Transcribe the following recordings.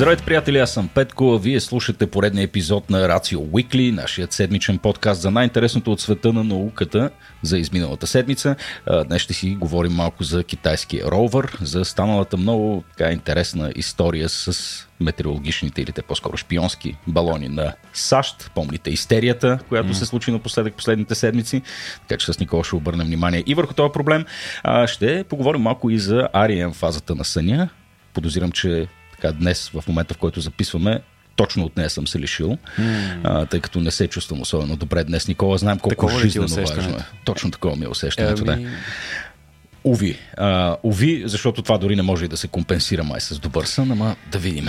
Здравейте, приятели, аз съм Петко, а вие слушате поредния епизод на Рацио Уикли, нашият седмичен подкаст за най-интересното от света на науката за изминалата седмица. Днес ще си говорим малко за китайския ровър, за станалата много така интересна история с метеорологичните или те по-скоро шпионски балони на САЩ. Помните истерията, която mm. се случи напоследък последните седмици. Така че с Никола ще обърнем внимание и върху този проблем. А, ще поговорим малко и за Ариен фазата на съня. Подозирам, че така, днес, в момента в който записваме, точно от нея съм се лишил, mm. а, тъй като не се чувствам особено добре днес. Никола, знаем колко такова жизненно важно е. Точно такова ми е усещането. Ами... Да. Уви. А, уви, защото това дори не може и да се компенсира май с добър сън, ама да видим.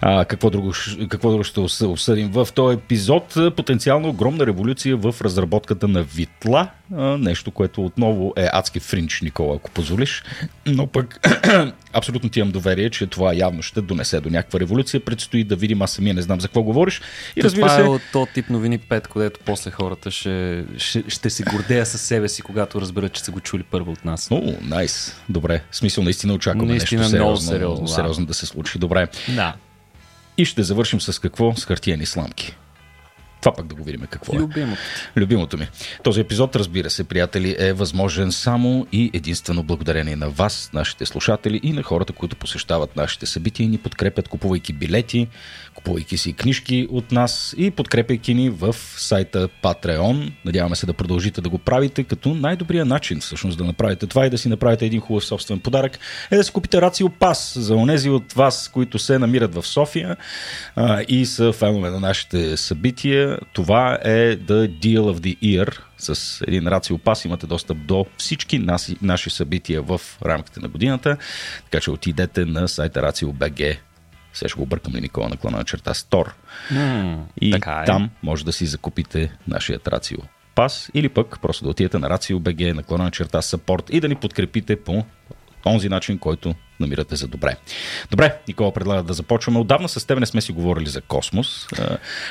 А, какво, друго, какво друго ще обсъдим в този епизод? Потенциално огромна революция в разработката на Витла. А, нещо, което отново е адски фринч, Никола, ако позволиш. Но пък абсолютно ти имам доверие, че това явно ще донесе до някаква революция. Предстои да видим, аз самия не знам за какво говориш. И разбира това се... е от този тип новини 5, където после хората ще, ще, ще се гордея със себе си, когато разберат, че са го чули първо от нас. О, найс. Nice. Добре. В смисъл, наистина очакваме наистина нещо сериозно, много сериозно, сериозно да се случи. Добре. Да. И ще завършим с какво? С хартиени сламки. Това пък да го видим какво е. Любимото. Любимото ми. Този епизод, разбира се, приятели, е възможен само и единствено благодарение на вас, нашите слушатели и на хората, които посещават нашите събития и ни подкрепят, купувайки билети, купувайки си книжки от нас и подкрепяйки ни в сайта Patreon. Надяваме се да продължите да го правите, като най-добрият начин всъщност да направите това и да си направите един хубав собствен подарък е да си купите Рацио Пас за онези от вас, които се намират в София а, и са фенове на нашите събития. Това е The Deal of the Year, с един рацио пас имате достъп до всички наши, наши събития в рамките на годината, така че отидете на сайта RACIO.BG сега ще го объркам ли Никола наклона на черта Store. Mm, и така е. там може да си закупите нашия Рацио пас или пък просто да отидете на RACIO.BG, наклона на черта Support и да ни подкрепите по този начин, който намирате за добре. Добре, Никола предлага да започваме. Отдавна с теб не сме си говорили за космос.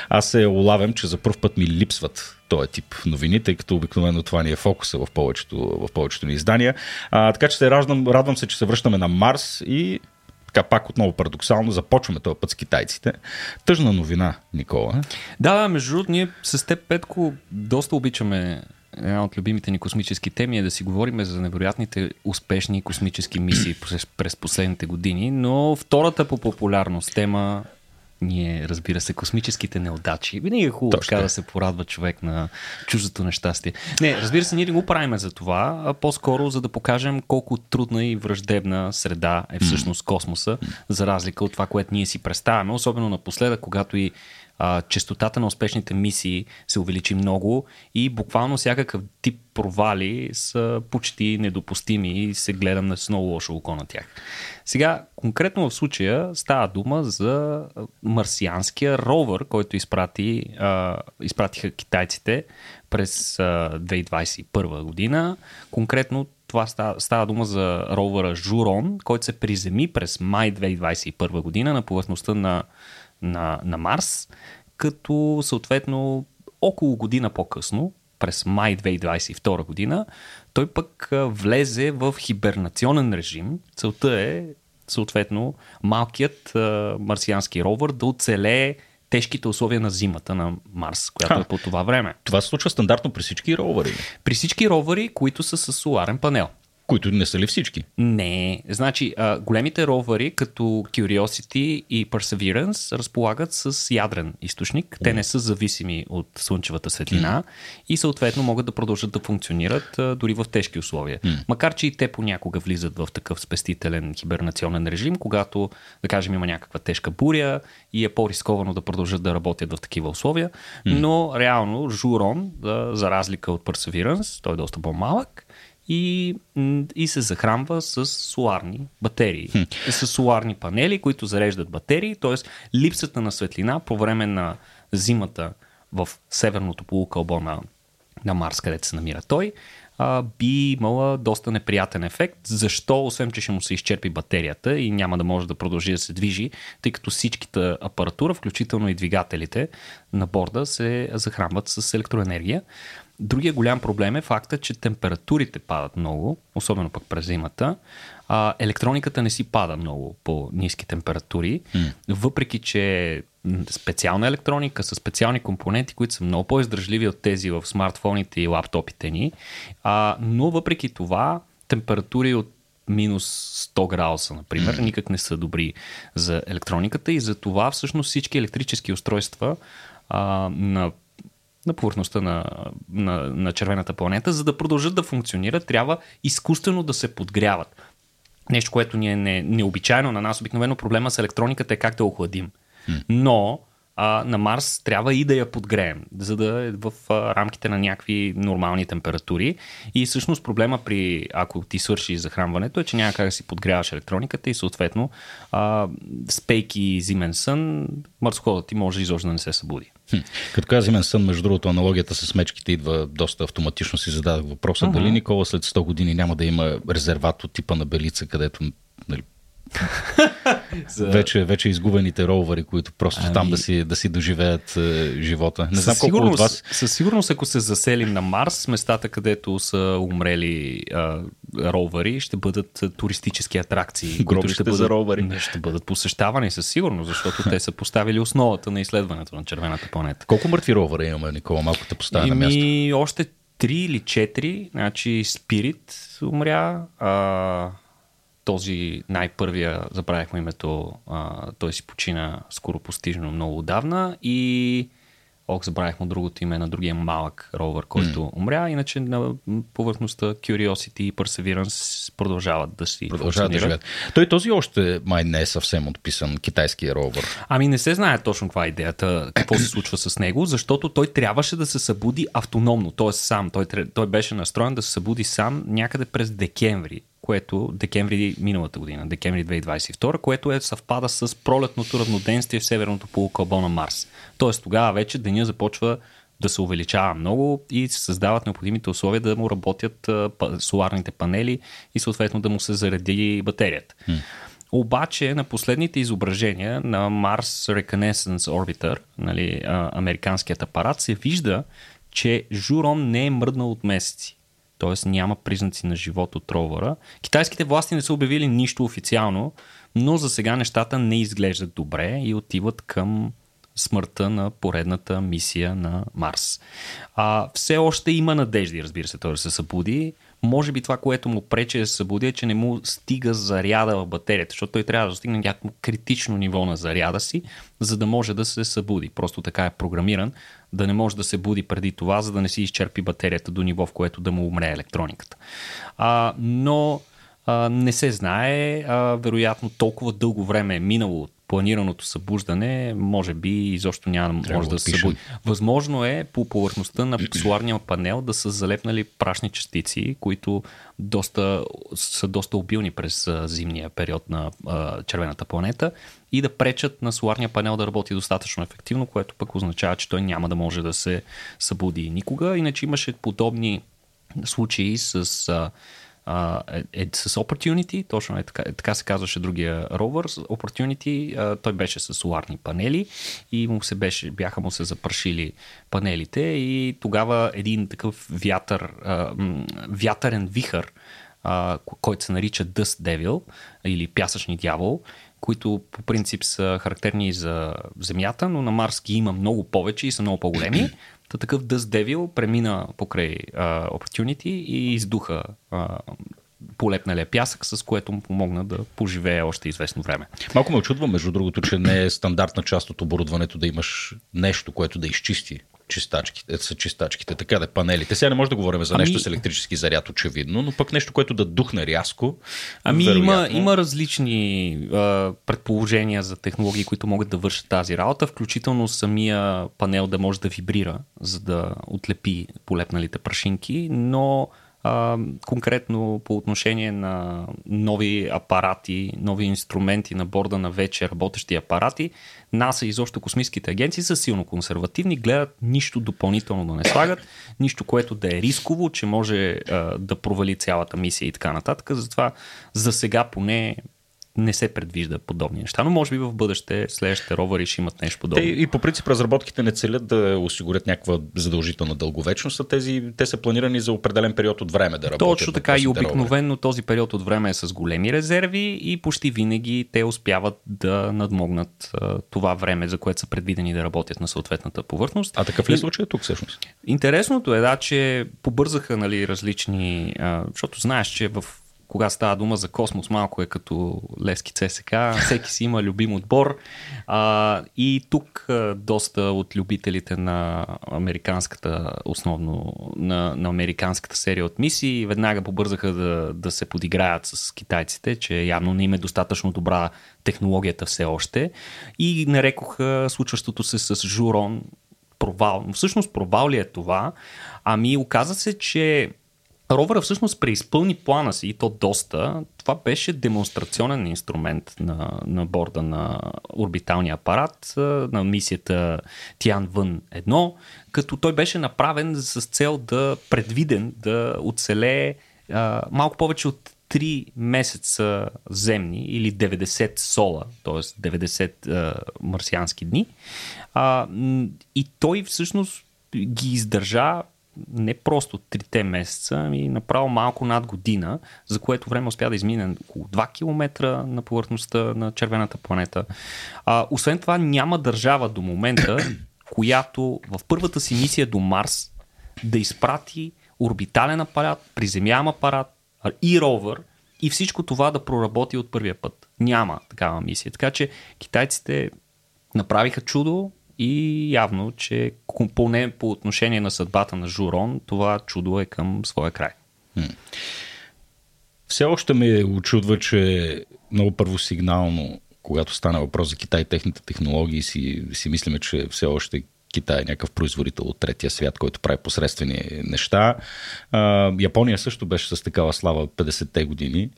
Аз се улавям, че за първ път ми липсват този тип новини, тъй като обикновено това ни е фокуса в повечето, в повечето ни издания. А, така че се радвам, радвам се, че се връщаме на Марс и така пак отново парадоксално започваме този път с китайците. Тъжна новина, Никола. Да, между другото, ние с теб, Петко, доста обичаме една от любимите ни космически теми е да си говорим за невероятните успешни космически мисии през последните години, но втората по популярност тема ние, разбира се, космическите неудачи. Винаги е хубаво така да се порадва човек на чуждото нещастие. Не, разбира се, ние не го правим за това, а по-скоро за да покажем колко трудна и враждебна среда е всъщност космоса, за разлика от това, което ние си представяме, особено напоследък, когато и а, на успешните мисии се увеличи много и буквално всякакъв тип провали са почти недопустими и се гледам с много лошо око на тях. Сега, конкретно в случая става дума за марсианския ровър, който изпрати, а, изпратиха китайците през а, 2021 година. Конкретно това става, става дума за ровъра Журон, който се приземи през май 2021 година на повърхността на на, на Марс, като съответно около година по-късно, през май 2022 година, той пък влезе в хибернационен режим. Целта е съответно малкият а, марсиански ровър да оцелее тежките условия на зимата на Марс, която е по това време. Това се случва стандартно при всички ровъри? При всички ровъри, които са с соларен панел. Които не са ли всички? Не. Значи, а, големите ровъри, като Curiosity и Perseverance, разполагат с ядрен източник. Те не са зависими от слънчевата светлина mm. и съответно могат да продължат да функционират а, дори в тежки условия. Mm. Макар, че и те понякога влизат в такъв спестителен хибернационен режим, когато, да кажем, има някаква тежка буря и е по-рисковано да продължат да работят в такива условия. Mm. Но реално Журон, да, за разлика от Perseverance, той е доста по-малък, и, и се захранва с соларни батерии. Хм. С соларни панели, които зареждат батерии, т.е. липсата на светлина по време на зимата в северното полукълбо на, на Марс, където се намира той, а, би имала доста неприятен ефект. Защо? Освен, че ще му се изчерпи батерията и няма да може да продължи да се движи, тъй като всичките апаратура, включително и двигателите на борда, се захранват с електроенергия. Другия голям проблем е факта, че температурите падат много, особено пък през зимата. А, електрониката не си пада много по ниски температури, mm. въпреки че специална електроника с специални компоненти, които са много по-издръжливи от тези в смартфоните и лаптопите ни. А, но въпреки това, температури от минус 100 градуса, например, никак не са добри за електрониката и за това всъщност всички електрически устройства а, на на повърхността на, на, на червената планета, за да продължат да функционират, трябва изкуствено да се подгряват. Нещо, което ни е не, необичайно на нас. Обикновено проблема с електрониката е как да охладим. Но а, на Марс трябва и да я подгреем, за да е в а, рамките на някакви нормални температури. И всъщност проблема при, ако ти свърши захранването, е, че няма как да си подгряваш електрониката и съответно а, спейки зимен сън, мърсходът ти може изобщо да не се събуди. Хм. Като зимен сън, между другото, аналогията с мечките идва доста автоматично. Си зададах въпроса. Uh-huh. Дали Никола след 100 години няма да има резерват от типа на Белица, където нали, за... вече, вече изгубените ровари, които просто ами... там да си, да си доживеят е, живота. Не знам колко от вас... Със сигурност, ако се заселим на Марс, местата, където са умрели а, ровари, ще бъдат туристически атракции. които ще бъдат, за ровари. Ще бъдат посещавани със сигурност, защото те са поставили основата на изследването на червената планета. Колко мъртви ровари имаме, Никола? Малко те поставя на място. още три или четири. Значи Спирит умря, а, този най-първия, забравяхме името, а, той си почина скоро постижно много отдавна и Ох, забравяхме другото име на другия малък ровър, който mm. умря. Иначе на повърхността Curiosity и Perseverance продължават да си Продължават да живеят. Той този още май не е съвсем отписан, китайския ровър. Ами не се знае точно каква е идеята, какво се случва с него, защото той трябваше да се събуди автономно, т.е. сам. Той, той беше настроен да се събуди сам някъде през декември което декември миналата година, декември 2022, което е съвпада с пролетното равноденствие в северното полукълбо на Марс. Тоест тогава вече деня започва да се увеличава много и се създават необходимите условия да му работят соларните панели и съответно да му се зареди батерията. Hmm. Обаче на последните изображения на Mars Reconnaissance Orbiter, нали, американският апарат, се вижда, че Журон не е мръднал от месеци т.е. няма признаци на живот от ровъра. Китайските власти не са обявили нищо официално, но за сега нещата не изглеждат добре и отиват към смъртта на поредната мисия на Марс. А, все още има надежди, разбира се, той да се събуди. Може би това, което му пречи да се събуди е, че не му стига заряда в батерията, защото той трябва да достигне някакво критично ниво на заряда си, за да може да се събуди. Просто така е програмиран, да не може да се буди преди това, за да не си изчерпи батерията до ниво, в което да му умре електрониката. А, но а, не се знае, а, вероятно толкова дълго време е минало планираното събуждане, може би изобщо няма да може да се събуди. Възможно е по повърхността на соларния панел да са залепнали прашни частици, които доста, са доста обилни през зимния период на а, червената планета и да пречат на соларния панел да работи достатъчно ефективно, което пък означава, че той няма да може да се събуди никога. Иначе имаше подобни случаи с а, е, е, с Opportunity, точно е така, е, така се казваше другия ровър, Opportunity, а, той беше с соларни панели и му се беше, бяха му се запършили панелите и тогава един такъв вятър, а, вятърен вихър, а, който се нарича Dust Devil или пясъчни дявол, които по принцип са характерни за Земята, но на Марс ги има много повече и са много по-големи. Та такъв Dust Devil премина покрай uh, Opportunity и издуха uh, полепналия пясък, с което му помогна да поживее още известно време. Малко ме очудва, между другото, че не е стандартна част от оборудването да имаш нещо, което да изчисти чистачките, са чистачките, така да панелите. Сега не може да говорим за ами... нещо с електрически заряд, очевидно, но пък нещо, което да духне рязко. Ами има, има различни а, предположения за технологии, които могат да вършат тази работа, включително самия панел да може да вибрира, за да отлепи полепналите прашинки, но конкретно по отношение на нови апарати, нови инструменти на борда на вече работещи апарати, НАСА и изобщо космическите агенции са силно консервативни, гледат нищо допълнително да не слагат, нищо, което да е рисково, че може а, да провали цялата мисия и така нататък. Затова за сега поне не се предвижда подобни неща, но може би в бъдеще следващите ровъри ще имат нещо подобно. Те и по принцип разработките не целят да осигурят някаква задължителна дълговечност, а тези, те са планирани за определен период от време да работят. Точно така и обикновенно този период от време е с големи резерви и почти винаги те успяват да надмогнат а, това време, за което са предвидени да работят на съответната повърхност. А такъв ли е случай тук всъщност? Интересното е, да, че побързаха нали, различни, а, защото знаеш, че в кога става дума за космос, малко е като Левски ЦСК, всеки си има любим отбор. А, и тук доста от любителите на американската, основно на, на американската серия от мисии, веднага побързаха да, да се подиграят с китайците, че явно не им е достатъчно добра технологията все още. И нарекоха случващото се с Журон провал. Но всъщност провал ли е това? Ами оказа се, че Ровъра всъщност преизпълни плана си и то доста. Това беше демонстрационен инструмент на, на борда на орбиталния апарат на мисията Тиан Вън 1, като той беше направен с цел да предвиден да оцелее а, малко повече от 3 месеца земни или 90 сола, т.е. 90 а, марсиански дни. А, и той всъщност ги издържа не просто трите месеца, ами направо малко над година, за което време успя да измине около 2 км на повърхността на червената планета. А, освен това няма държава до момента, която в първата си мисия до Марс да изпрати орбитален апарат, приземяем апарат и ровър и всичко това да проработи от първия път. Няма такава мисия. Така че китайците направиха чудо, и явно, че поне по отношение на съдбата на Журон, това чудо е към своя край. Все още ме очудва, че много първосигнално, когато стана въпрос за Китай и техните технологии, си, си мислиме, че все още Китай е някакъв производител от третия свят, който прави посредствени неща. А, Япония също беше с такава слава 50-те години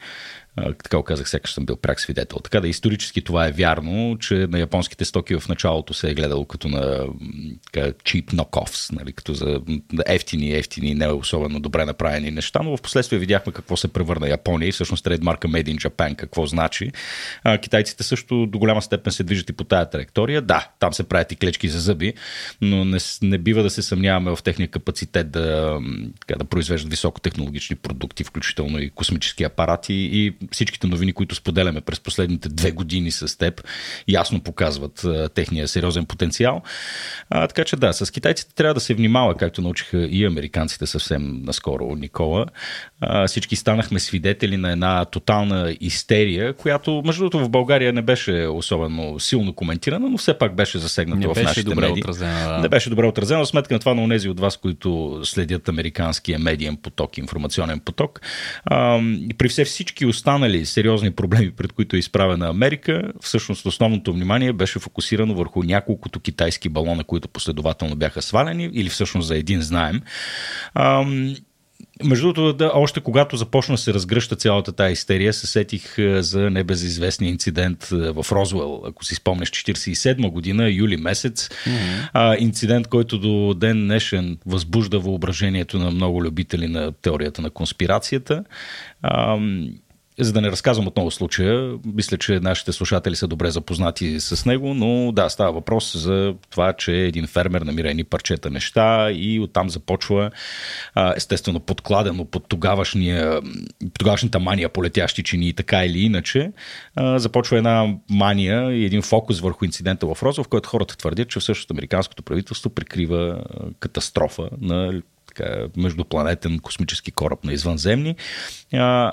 така казах, сякаш съм бил прак свидетел. Така да, исторически това е вярно, че на японските стоки в началото се е гледало като на така, cheap knockoffs, нали, като за ефтини, ефтини, не особено добре направени неща, но в последствие видяхме какво се превърна Япония и всъщност трейдмарка Made in Japan какво значи. А, китайците също до голяма степен се движат и по тая траектория. Да, там се правят и клечки за зъби, но не, не бива да се съмняваме в техния капацитет да, така, да произвеждат високотехнологични продукти, включително и космически апарати и всичките новини, които споделяме през последните две години с теб, ясно показват а, техния сериозен потенциал. А, така че да, с китайците трябва да се внимава, както научиха и американците съвсем наскоро, Никола. А, всички станахме свидетели на една тотална истерия, която, между другото, в България не беше особено силно коментирана, но все пак беше засегната в нашите добре медии. Отразена, да. Не беше добре отразена, сметка на това на онези от вас, които следят американския медиен поток, информационен поток. А, при все всички останали останали сериозни проблеми, пред които е изправена Америка, всъщност основното внимание беше фокусирано върху няколкото китайски балона, които последователно бяха свалени, или всъщност за един знаем. Между другото, да, още когато започна да се разгръща цялата тази истерия, се сетих е, за небезизвестния инцидент е, в Розвел, ако си спомнеш, 47 година, юли месец. Mm-hmm. А, инцидент, който до ден днешен възбужда въображението на много любители на теорията на конспирацията. А, за да не разказвам отново случая, мисля, че нашите слушатели са добре запознати с него, но да, става въпрос за това, че един фермер намира едни парчета неща и оттам започва естествено подкладено под тогавашния, тогавашната мания по летящи чини, така или иначе, започва една мания и един фокус върху инцидента в Розов, в който хората твърдят, че всъщност американското правителство прикрива катастрофа на така, междупланетен космически кораб на извънземни.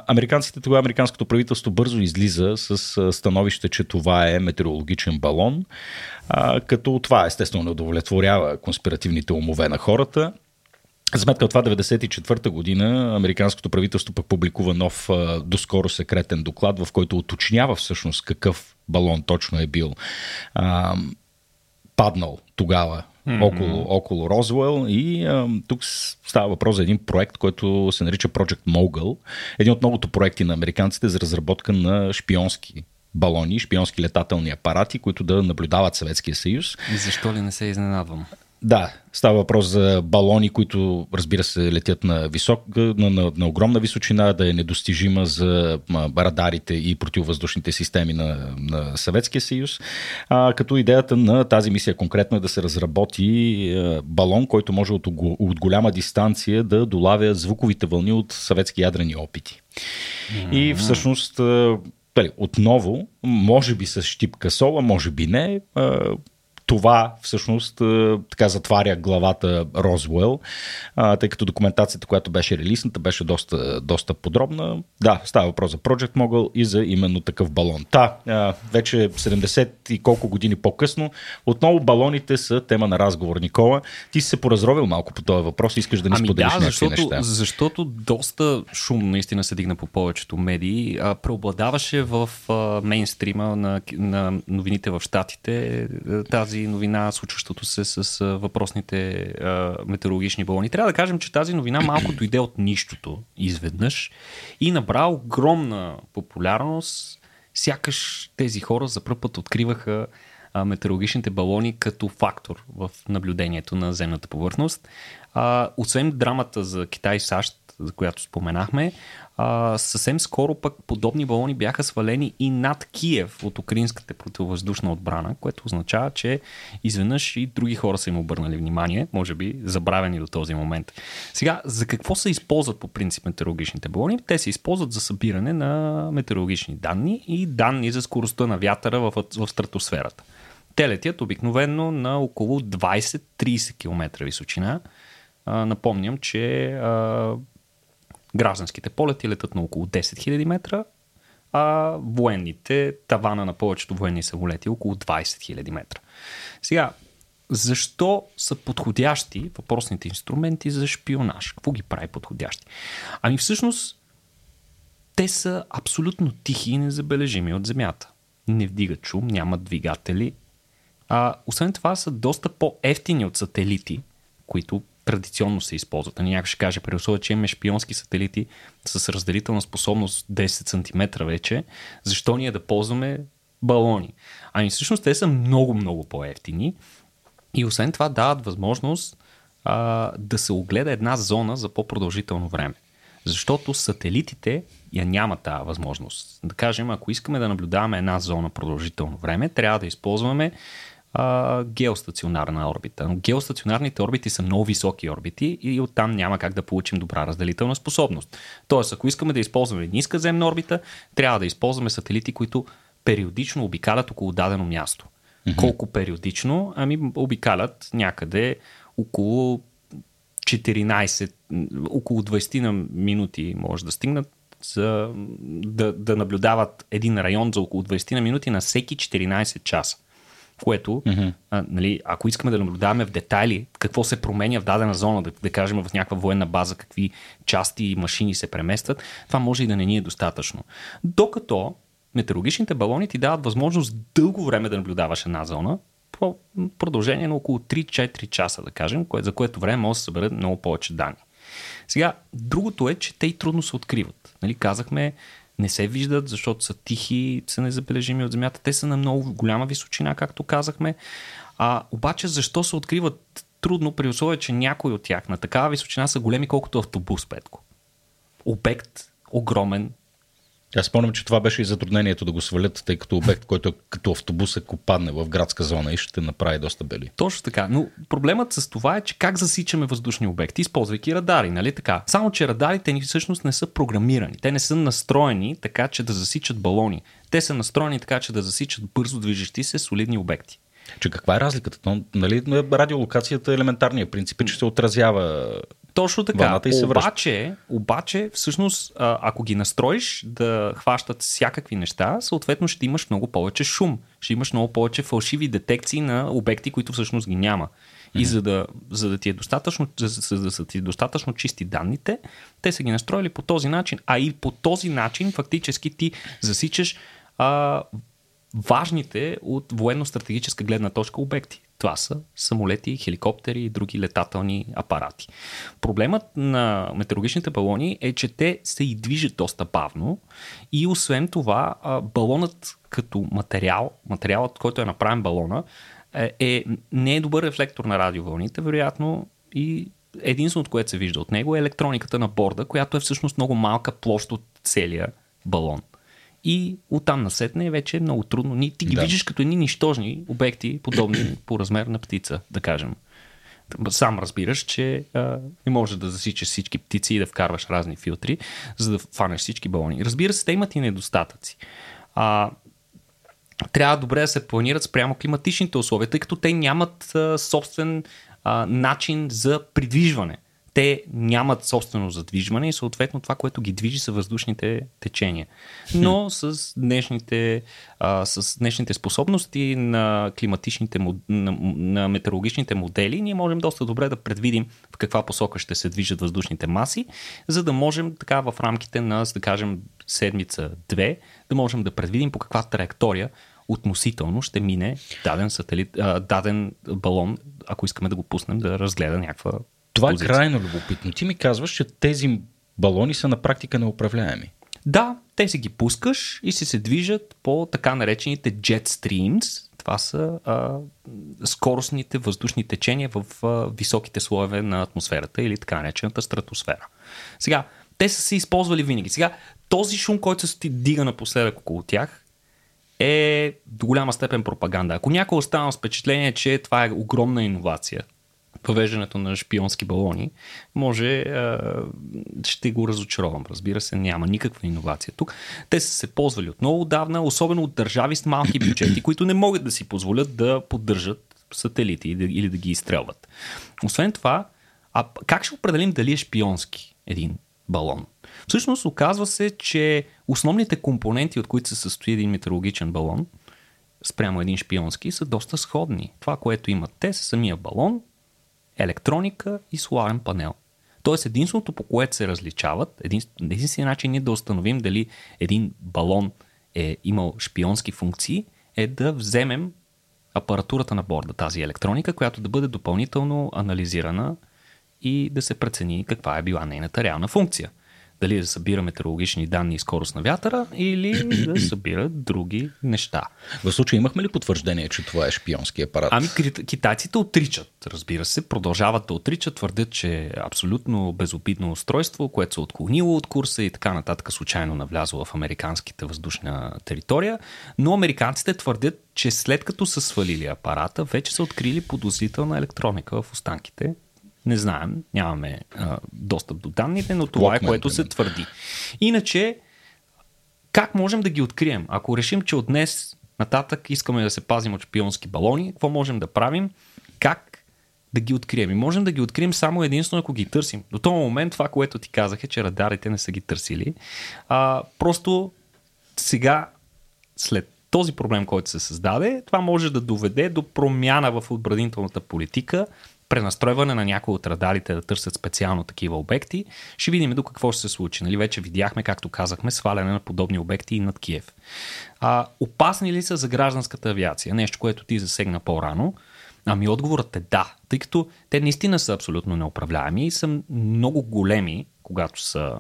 Американците, тогава американското правителство бързо излиза с становище, че това е метеорологичен балон, като това естествено не удовлетворява конспиративните умове на хората. Сметка от това 1994 година американското правителство пък публикува нов доскоро секретен доклад, в който уточнява всъщност какъв балон точно е бил а, паднал тогава mm-hmm. около, около Розвел и а, тук става въпрос за един проект, който се нарича Project Mogul. Един от многото проекти на американците за разработка на шпионски балони, шпионски летателни апарати, които да наблюдават Съветския съюз. И защо ли не се изненадвам? Да, става въпрос за балони, които разбира се летят на, висок, на, на, на огромна височина, да е недостижима за радарите и противовъздушните системи на, на Съветския съюз. А, като идеята на тази мисия конкретно е да се разработи а, балон, който може от, от голяма дистанция да долавя звуковите вълни от съветски ядрени опити. Mm-hmm. И всъщност отново, може би с щипка сола, може би не, това всъщност така затваря главата Розвел, тъй като документацията, която беше релисната, беше доста, доста подробна. Да, става въпрос за Project Mogul и за именно такъв балон. Та, вече 70 и колко години по-късно, отново балоните са тема на разговор. Никола, ти си се поразровил малко по този въпрос и искаш да ни ами споделиш да, защото, неща. защото доста шум наистина се дигна по повечето медии. А, преобладаваше в а, мейнстрима на, на новините в Штатите тази тази новина, случващото се с въпросните а, метеорологични балони. Трябва да кажем, че тази новина малко дойде от нищото изведнъж и набра огромна популярност. Сякаш тези хора за първ път откриваха а, метеорологичните балони като фактор в наблюдението на земната повърхност. А, освен драмата за Китай и САЩ, за която споменахме, а, съвсем скоро пък подобни балони бяха свалени и над Киев от украинската противовъздушна отбрана, което означава, че изведнъж и други хора са им обърнали внимание, може би забравени до този момент. Сега, за какво се използват по принцип метеорологичните балони? Те се използват за събиране на метеорологични данни и данни за скоростта на вятъра в, в стратосферата. Те летят обикновено на около 20-30 км височина. А, напомням, че а, Гражданските полети летат на около 10 000 метра, а военните, тавана на повечето военни самолети е около 20 000 метра. Сега, защо са подходящи въпросните инструменти за шпионаж? Какво ги прави подходящи? Ами всъщност, те са абсолютно тихи и незабележими от Земята. Не вдигат шум, нямат двигатели. А, освен това са доста по-ефтини от сателити, които традиционно се използват. А някой ще каже, при условие, че имаме шпионски сателити с разделителна способност 10 см вече, защо ние да ползваме балони? Ами всъщност те са много, много по-ефтини и освен това дават възможност а, да се огледа една зона за по-продължително време. Защото сателитите я няма тази възможност. Да кажем, ако искаме да наблюдаваме една зона продължително време, трябва да използваме а, геостационарна орбита. Но геостационарните орбити са много високи орбити и оттам няма как да получим добра разделителна способност. Тоест, ако искаме да използваме ниска земна орбита, трябва да използваме сателити, които периодично обикалят около дадено място. Mm-hmm. Колко периодично? Ами обикалят някъде около 14, около 20 на минути може да стигнат за да, да наблюдават един район за около 20 на минути на всеки 14 часа което, mm-hmm. а, нали, ако искаме да наблюдаваме в детайли какво се променя в дадена зона, да, да кажем в някаква военна база, какви части и машини се преместват, това може и да не ни е достатъчно. Докато метеорологичните балони ти дават възможност дълго време да наблюдаваш една зона, по продължение на около 3-4 часа, да кажем, за което време може да се съберат много повече данни. Сега, другото е, че те и трудно се откриват. Нали, казахме, не се виждат, защото са тихи, са незабележими от Земята. Те са на много голяма височина, както казахме. А, обаче защо се откриват трудно при условие, че някои от тях на такава височина са големи колкото автобус, Петко? Обект огромен, аз спомням, че това беше и затруднението да го свалят, тъй като обект, който е като автобус, ако падне в градска зона и ще направи доста бели. Точно така. Но проблемът с това е, че как засичаме въздушни обекти, използвайки радари, нали така? Само, че радарите ни всъщност не са програмирани. Те не са настроени така, че да засичат балони. Те са настроени така, че да засичат бързо движещи се солидни обекти. Че каква е разликата? Но, нали, радиолокацията е елементарния принцип, че се отразява точно така. И се обаче, обаче, всъщност, ако ги настроиш да хващат всякакви неща, съответно ще имаш много повече шум. Ще имаш много повече фалшиви детекции на обекти, които всъщност ги няма. И за да, за да ти е достатъчно, за, за да са ти достатъчно чисти данните, те са ги настроили по този начин, а и по този начин фактически ти засичаш а, важните от военно-стратегическа гледна точка обекти. Това са самолети, хеликоптери и други летателни апарати. Проблемът на метеорологичните балони е, че те се и движат доста бавно и освен това балонът като материал, материалът, който е направен балона, е, е, не е добър рефлектор на радиовълните, вероятно и единственото, което се вижда от него е електрониката на борда, която е всъщност много малка площ от целия балон. И оттам насетне вече е много трудно. Ти ги да. виждаш като едни нищожни обекти, подобни по размер на птица, да кажем. Сам разбираш, че а, не можеш да засичаш всички птици и да вкарваш разни филтри, за да фанеш всички балони. Разбира се, те имат и недостатъци. А, трябва добре да се планират спрямо климатичните условия, тъй като те нямат а, собствен а, начин за придвижване. Те нямат собствено задвижване и съответно това, което ги движи са въздушните течения. Но с днешните, а, с днешните способности на климатичните, на, на метеорологичните модели, ние можем доста добре да предвидим в каква посока ще се движат въздушните маси, за да можем така в рамките на, да кажем, седмица-две, да можем да предвидим по каква траектория относително ще мине даден сателит, даден балон, ако искаме да го пуснем да разгледа някаква Това позиция. е крайно любопитно. Ти ми казваш, че тези балони са на практика неуправляеми. Да, те си ги пускаш и си се движат по така наречените jet streams. Това са а, скоростните въздушни течения в а, високите слоеве на атмосферата или така наречената стратосфера. Сега, те са се използвали винаги. Сега, този шум, който се дига напоследък около тях, е до голяма степен пропаганда. Ако някой остана с впечатление, че това е огромна иновация, въвеждането на шпионски балони, може ще го разочаровам. Разбира се, няма никаква иновация тук. Те са се ползвали от много отдавна, особено от държави с малки бюджети, които не могат да си позволят да поддържат сателити или да ги изстрелват. Освен това, а как ще определим дали е шпионски един балон? Всъщност оказва се, че основните компоненти, от които се състои един метеорологичен балон, спрямо един шпионски, са доста сходни. Това, което имат те, са самия балон, електроника и соларен панел. Тоест единственото, по което се различават, единственият начин ние да установим дали един балон е имал шпионски функции, е да вземем апаратурата на борда, тази електроника, която да бъде допълнително анализирана и да се прецени каква е била нейната реална функция – дали да събира метеорологични данни и скорост на вятъра или да събира други неща. В случай имахме ли потвърждение, че това е шпионски апарат? Ами китайците отричат, разбира се, продължават да отричат, твърдят, че е абсолютно безобидно устройство, което се отклонило от курса и така нататък, случайно навлязло в американските въздушна територия, но американците твърдят, че след като са свалили апарата, вече са открили подозрителна електроника в останките не знаем, нямаме а, достъп до данните, но това Walkman, е което се твърди. Иначе, как можем да ги открием? Ако решим, че от днес нататък искаме да се пазим от шпионски балони, какво можем да правим? Как да ги открием? И можем да ги открием само единствено, ако ги търсим. До този момент това, което ти казах е, че радарите не са ги търсили. А, просто сега, след този проблем, който се създаде, това може да доведе до промяна в отбранителната политика пренастройване на някои от радарите да търсят специално такива обекти. Ще видим до какво ще се случи. Нали, вече видяхме, както казахме, сваляне на подобни обекти и над Киев. А, опасни ли са за гражданската авиация? Нещо, което ти засегна по-рано. Ами отговорът е да, тъй като те наистина са абсолютно неуправляеми и са много големи, когато са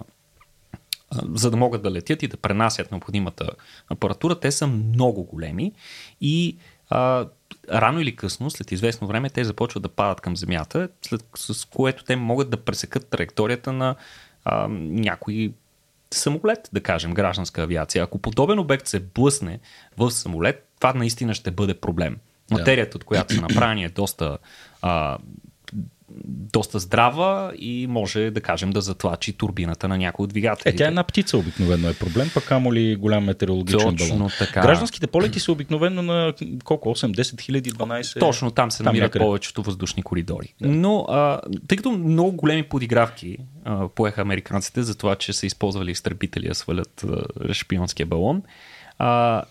за да могат да летят и да пренасят необходимата апаратура, те са много големи и а, рано или късно, след известно време, те започват да падат към Земята, след, с което те могат да пресекат траекторията на а, някой самолет, да кажем, гражданска авиация. Ако подобен обект се блъсне в самолет, това наистина ще бъде проблем. Материята, от която са направени, е доста а, доста здрава и може, да кажем, да затлачи турбината на някои от двигателите. Е, тя е една птица обикновено е проблем, пък амо ли голям метеорологичен Точно балон. Така. Гражданските полети са обикновено на колко? 8, 10 хиляди, 12? Точно, там се там намират някъде. повечето въздушни коридори. Да. Но, а, тъй като много големи подигравки а, поеха американците за това, че са използвали изтребители да свалят а, шпионския балон, а,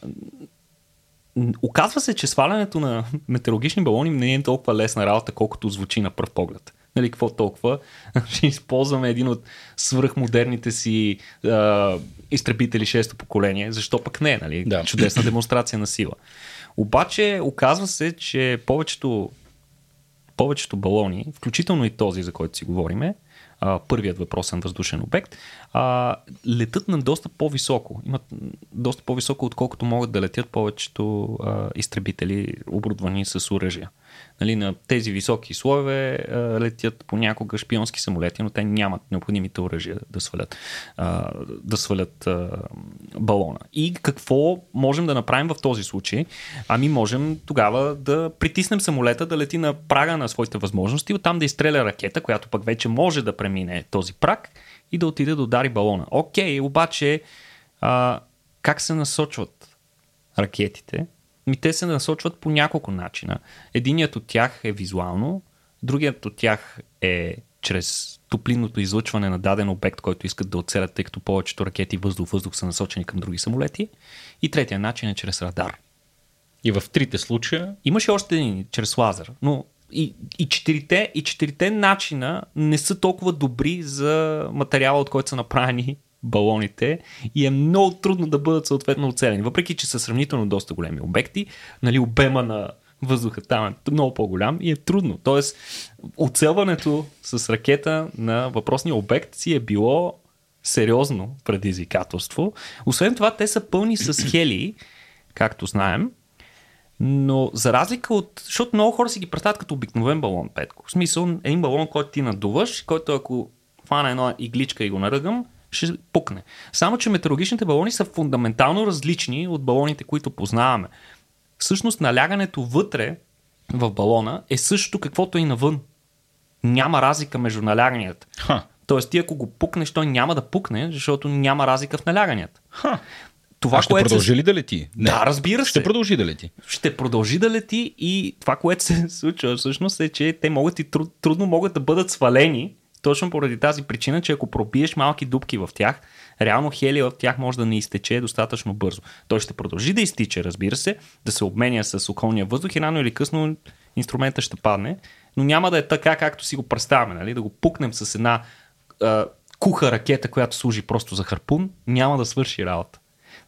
Оказва се, че свалянето на метеорологични балони не е толкова лесна работа, колкото звучи на пръв поглед. Нали, какво толкова? Ще използваме един от свръхмодерните си а, изтребители 6-то поколение. Защо пък не? Нали? Да. Чудесна демонстрация на сила. Обаче, оказва се, че повечето, повечето балони, включително и този, за който си говориме, а, първият въпросен въздушен обект, а, летат на доста по-високо. Имат доста по-високо, отколкото могат да летят повечето а, изтребители, оборудвани с оръжия. Нали, на тези високи слоеве летят понякога шпионски самолети, но те нямат необходимите оръжия да свалят, а, да свалят а, балона. И какво можем да направим в този случай? Ами можем тогава да притиснем самолета да лети на прага на своите възможности, оттам да изстреля ракета, която пък вече може да премине този прак и да отиде да удари балона. Окей, обаче а, как се насочват ракетите? Ми те се насочват по няколко начина. Единият от тях е визуално, другият от тях е чрез топлинното излъчване на даден обект, който искат да оцелят, тъй като повечето ракети въздух-въздух са насочени към други самолети. И третия начин е чрез радар. И в трите случая. Имаше още един чрез лазер, но и, и, четирите, и четирите начина не са толкова добри за материала, от който са направени балоните и е много трудно да бъдат съответно оцелени. Въпреки, че са сравнително доста големи обекти, нали, обема на въздуха там е много по-голям и е трудно. Тоест, оцелването с ракета на въпросния обект си е било сериозно предизвикателство. Освен това, те са пълни с хелии, както знаем, но за разлика от... Защото много хора си ги представят като обикновен балон, Петко. В смисъл, един балон, който ти надуваш, който ако фана една игличка и го наръгам, ще пукне. Само, че метеорологичните балони са фундаментално различни от балоните, които познаваме. Всъщност, налягането вътре в балона е също каквото и навън. Няма разлика между наляганията. Ха. Тоест, ти ако го пукнеш, той няма да пукне, защото няма разлика в наляганията. Ха. Това, а ще което продължи ли да лети? Не. Да, разбира се. Ще продължи да лети. Ще продължи да лети и това, което се случва всъщност е, че те могат и труд, трудно могат да бъдат свалени точно поради тази причина, че ако пробиеш малки дупки в тях, реално хелия в тях може да не изтече достатъчно бързо. Той ще продължи да изтича, разбира се, да се обменя с околния въздух и рано или късно инструмента ще падне, но няма да е така, както си го представяме, нали? да го пукнем с една а, куха ракета, която служи просто за харпун, няма да свърши работа.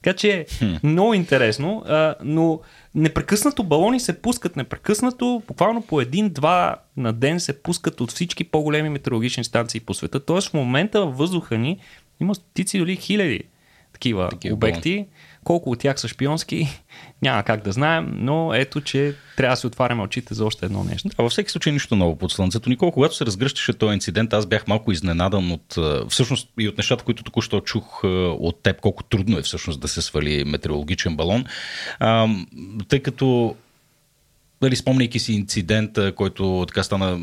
Така че хм. много интересно, а, но непрекъснато балони се пускат, непрекъснато, буквално по един-два на ден се пускат от всички по-големи метеорологични станции по света. Тоест в момента във въздуха ни има стотици или хиляди такива, такива обекти. Балон. Колко от тях са шпионски, няма как да знаем, но ето, че трябва да се отваряме очите за още едно нещо. А във всеки случай нищо ново под слънцето. Никол, когато се разгръщаше този инцидент, аз бях малко изненадан от, всъщност и от нещата, които току-що чух от теб, колко трудно е всъщност да се свали метеорологичен балон. А, тъй като дали, спомняйки си инцидента, който така стана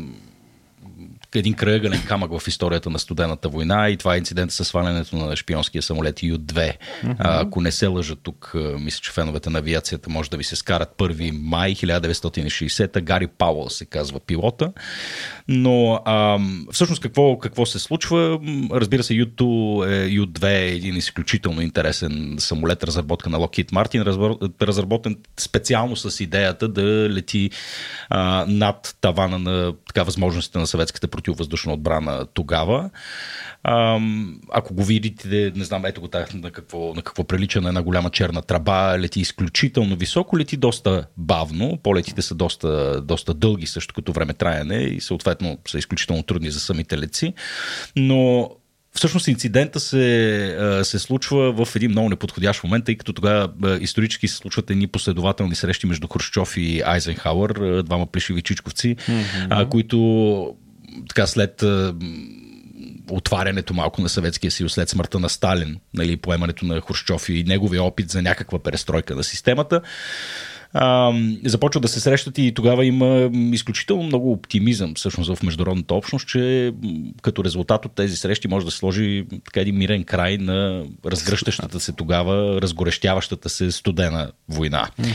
един кръгален камък в историята на студената война и това е инцидент с свалянето на шпионския самолет Ю-2. Mm-hmm. ако не се лъжа тук, мисля, че феновете на авиацията може да ви се скарат 1 май 1960 Гари Пауъл се казва пилота. Но а, всъщност какво, какво се случва? Разбира се, U2 е, U2 е един изключително интересен самолет, разработка на Lockheed Martin, разработен специално с идеята да лети а, над тавана на така, възможностите на съветската противовъздушна отбрана тогава. Ако го видите, не знам, ето го так, на какво, на какво прилича на една голяма черна траба, лети изключително високо, лети доста бавно, полетите са доста, доста дълги също като време траяне и съответно са изключително трудни за самите леци, но Всъщност инцидента се, се случва в един много неподходящ момент, тъй като тогава исторически се случват едни последователни срещи между Хрущов и Айзенхауър, двама плешиви чичковци, mm-hmm. които така след отварянето малко на Съветския съюз след смъртта на Сталин, нали, поемането на Хрущов и неговия опит за някаква перестройка на системата а, започват да се срещат и тогава има изключително много оптимизъм всъщност в международната общност, че като резултат от тези срещи може да се сложи така един мирен край на разгръщащата се тогава, разгорещяващата се студена война. Mm-hmm.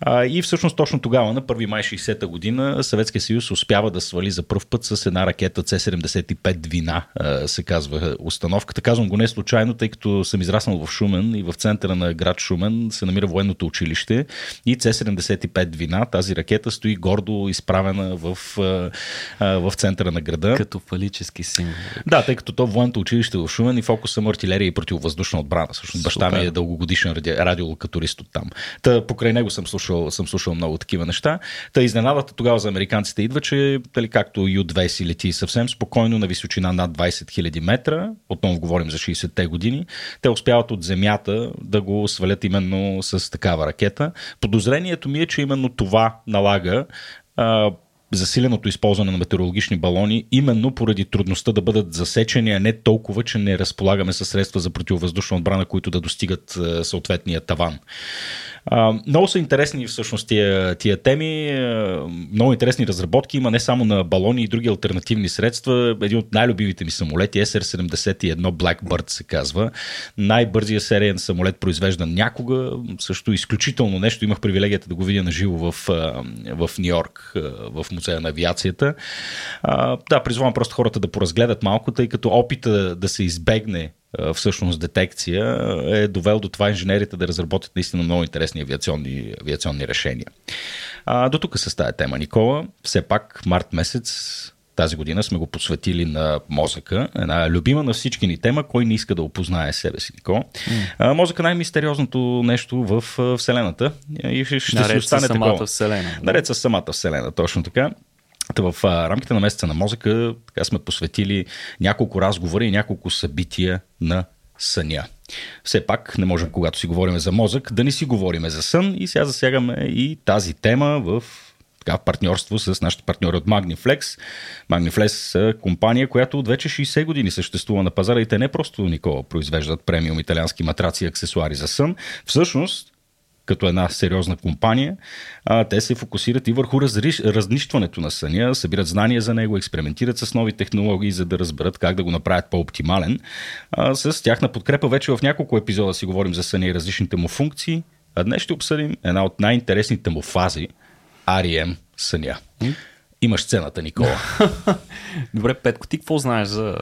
А, и всъщност точно тогава, на 1 май 60-та година, Съветския съюз успява да свали за първ път с една ракета C-75 Вина, се казва установката. Казвам го не случайно, тъй като съм израснал в Шумен и в центъра на град Шумен се намира военното училище и C Т-75 вина, тази ракета стои гордо изправена в, в центъра на града. Като фалически символ. Да, тъй като то военното училище в Шумен и фокус съм артилерия и противовъздушна отбрана. Всъщност баща ми е дългогодишен радиолокаторист от там. Та, покрай него съм слушал, съм слушал много такива неща. Та изненадата тогава за американците идва, че дали, както Ю-2 си лети съвсем спокойно на височина над 20 000 метра, отново говорим за 60-те години, те успяват от земята да го свалят именно с такава ракета. Подозрението ми е, че именно това налага а, засиленото използване на метеорологични балони, именно поради трудността да бъдат засечени, а не толкова, че не разполагаме със средства за противовъздушна отбрана, които да достигат съответния таван. Много са интересни всъщност тия, тия теми, много интересни разработки има не само на балони и други альтернативни средства. Един от най-любимите ми самолети, SR-71 Blackbird се казва. Най-бързия сериен самолет произвеждан някога. Също изключително нещо. Имах привилегията да го видя на живо в, в Нью Йорк, в музея на авиацията. А, да, призвавам просто хората да поразгледат малко, тъй като опита да се избегне всъщност детекция е довел до това инженерите да разработят наистина много интересни авиационни, авиационни решения. А, до тук с тази тема, Никола. Все пак март месец тази година сме го посветили на мозъка. Една любима на всички ни тема, кой не иска да опознае себе си, Никола. Mm. мозъка е най-мистериозното нещо в Вселената. И ще Наред си остане самата такова. Вселена. Наред с самата Вселена, точно така. В рамките на месеца на мозъка така сме посветили няколко разговора и няколко събития на съня. Все пак не можем, когато си говорим за мозък, да не си говорим за сън и сега засягаме и тази тема в така, партньорство с нашите партньори от Magniflex. Magniflex е компания, която от вече 60 години съществува на пазара и те не просто Никола произвеждат премиум италиански матраци и аксесуари за сън. Всъщност, като една сериозна компания, а, те се фокусират и върху разриш, разнищването на съня, събират знания за него, експериментират с нови технологии, за да разберат как да го направят по-оптимален. А, с тяхна подкрепа вече в няколко епизода си говорим за съня и различните му функции, а днес ще обсъдим една от най-интересните му фази REM съня. Имаш сцената, Никола. Добре, Петко, ти какво знаеш за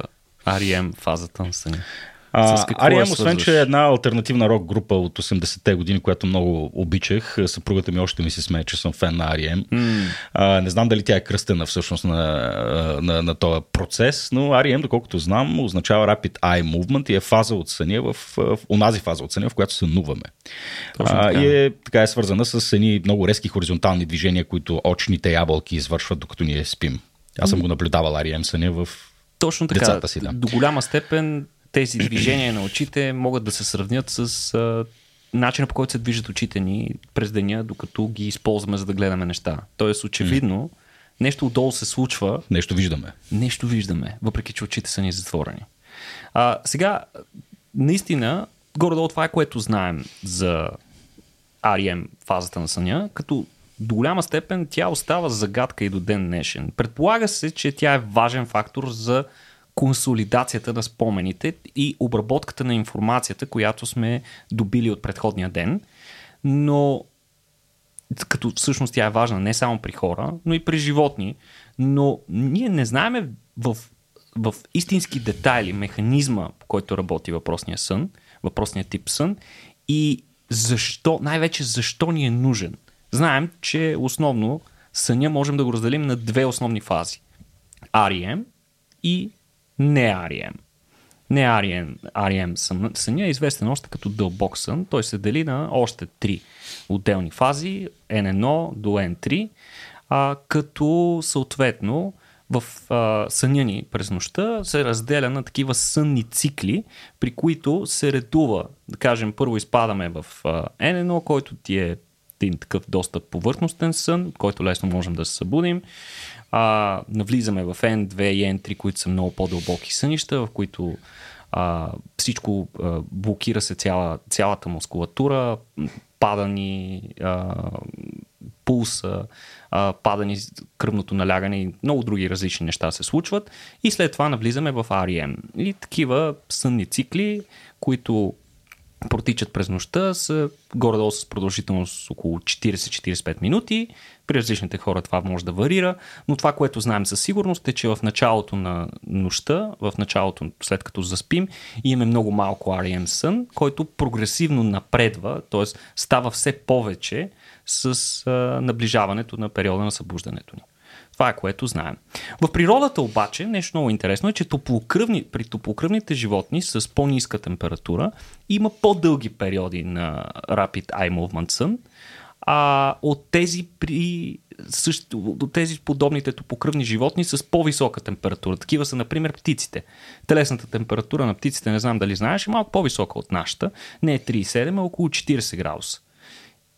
REM фазата на съня? Арием, освен, че е една альтернативна рок група от 80-те години, която много обичах, съпругата ми още ми се смее, че съм фен на Арием. Mm. А, не знам дали тя е кръстена всъщност на, на, на, на този процес, но Арием, доколкото знам, означава Rapid Eye Movement и е фаза от съня в, в онази фаза от съня, в която сънуваме. А, и е, така е свързана с едни много резки хоризонтални движения, които очните ябълки извършват, докато ние спим. Аз съм го наблюдавал Арием съня в точно така. Децата си, да. До голяма степен тези движения на очите могат да се сравнят с а, начина по който се движат очите ни през деня, докато ги използваме за да гледаме неща. Тоест, очевидно, mm. нещо отдолу се случва. Нещо виждаме. Нещо виждаме, въпреки че очите са ни затворени. А, сега, наистина, горе-долу това е което знаем за REM фазата на съня, като до голяма степен тя остава загадка и до ден днешен. Предполага се, че тя е важен фактор за консолидацията на спомените и обработката на информацията, която сме добили от предходния ден. Но като всъщност тя е важна не само при хора, но и при животни. Но ние не знаеме в, в истински детайли механизма, по който работи въпросния сън, въпросния тип сън и защо, най-вече защо ни е нужен. Знаем, че основно съня можем да го разделим на две основни фази. REM и не REM. Не REM, REM сън, съня е известен още като дълбок сън. Той се дели на още три отделни фази, N1 до N3, а, като съответно в а, съня ни през нощта се разделя на такива сънни цикли, при които се редува, да кажем, първо изпадаме в а, N1, който ти е един такъв доста повърхностен сън, който лесно можем да се събудим а, навлизаме в N2 и N3, които са много по-дълбоки сънища, в които а, всичко а, блокира се цяла, цялата мускулатура, падани, а, пулса, а, падани кръвното налягане и много други различни неща се случват и след това навлизаме в REM. И такива сънни цикли, които протичат през нощта, са горе-долу с продължителност около 40-45 минути. При различните хора това може да варира, но това, което знаем със сигурност е, че в началото на нощта, в началото след като заспим, имаме много малко REM сън, който прогресивно напредва, т.е. става все повече с наближаването на периода на събуждането ни. Това е което знаем. В природата обаче нещо много интересно е, че топлокръвни, при топлокръвните животни с по-ниска температура има по-дълги периоди на Rapid Eye Movement Sun, а от тези при от тези подобните топокръвни животни с по-висока температура. Такива са, например, птиците. Телесната температура на птиците, не знам дали знаеш, е малко по-висока от нашата. Не е 37, а около 40 градуса.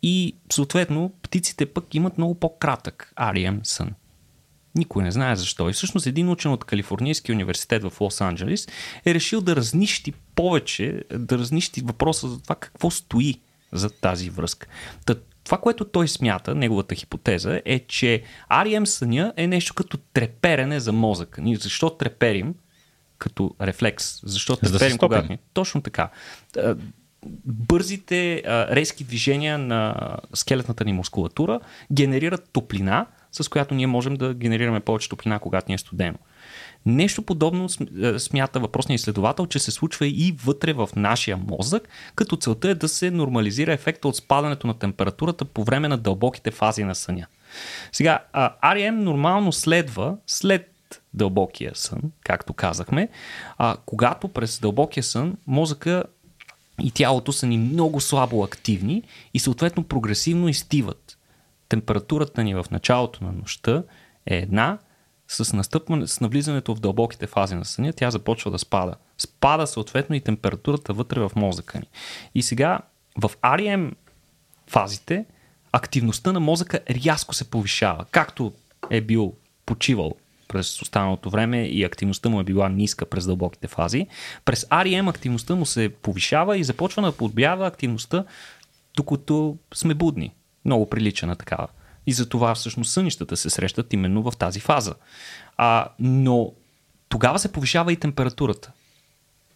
И съответно птиците пък имат много по-кратък REM сън. Никой не знае защо. И всъщност един учен от Калифорнийския университет в Лос-Анджелес е решил да разнищи повече, да разнищи въпроса за това какво стои за тази връзка. Та, това, което той смята, неговата хипотеза е, че REM съня е нещо като треперене за мозъка. Ние защо треперим като рефлекс? Защо треперим, да когато ни? Точно така. Бързите резки движения на скелетната ни мускулатура генерират топлина, с която ние можем да генерираме повече топлина, когато ни е студено. Нещо подобно е, смята въпросният изследовател, че се случва и вътре в нашия мозък, като целта е да се нормализира ефекта от спадането на температурата по време на дълбоките фази на съня. Сега, REM нормално следва след дълбокия сън, както казахме, а, когато през дълбокия сън мозъка и тялото са ни много слабо активни и съответно прогресивно изтиват. Температурата ни в началото на нощта е една, с, настъпване, с навлизането в дълбоките фази на съня, тя започва да спада. Спада съответно и температурата вътре в мозъка ни. И сега в REM фазите активността на мозъка рязко се повишава. Както е бил почивал през останалото време и активността му е била ниска през дълбоките фази. През REM активността му се повишава и започва да подбява активността, докато сме будни. Много прилича на такава. И за това всъщност сънищата се срещат именно в тази фаза. А, но тогава се повишава и температурата.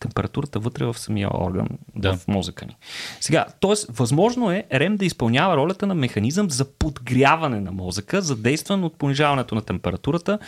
Температурата вътре в самия орган, да. в мозъка ни. Сега, т.е. възможно е РЕМ да изпълнява ролята на механизъм за подгряване на мозъка, задействан от понижаването на температурата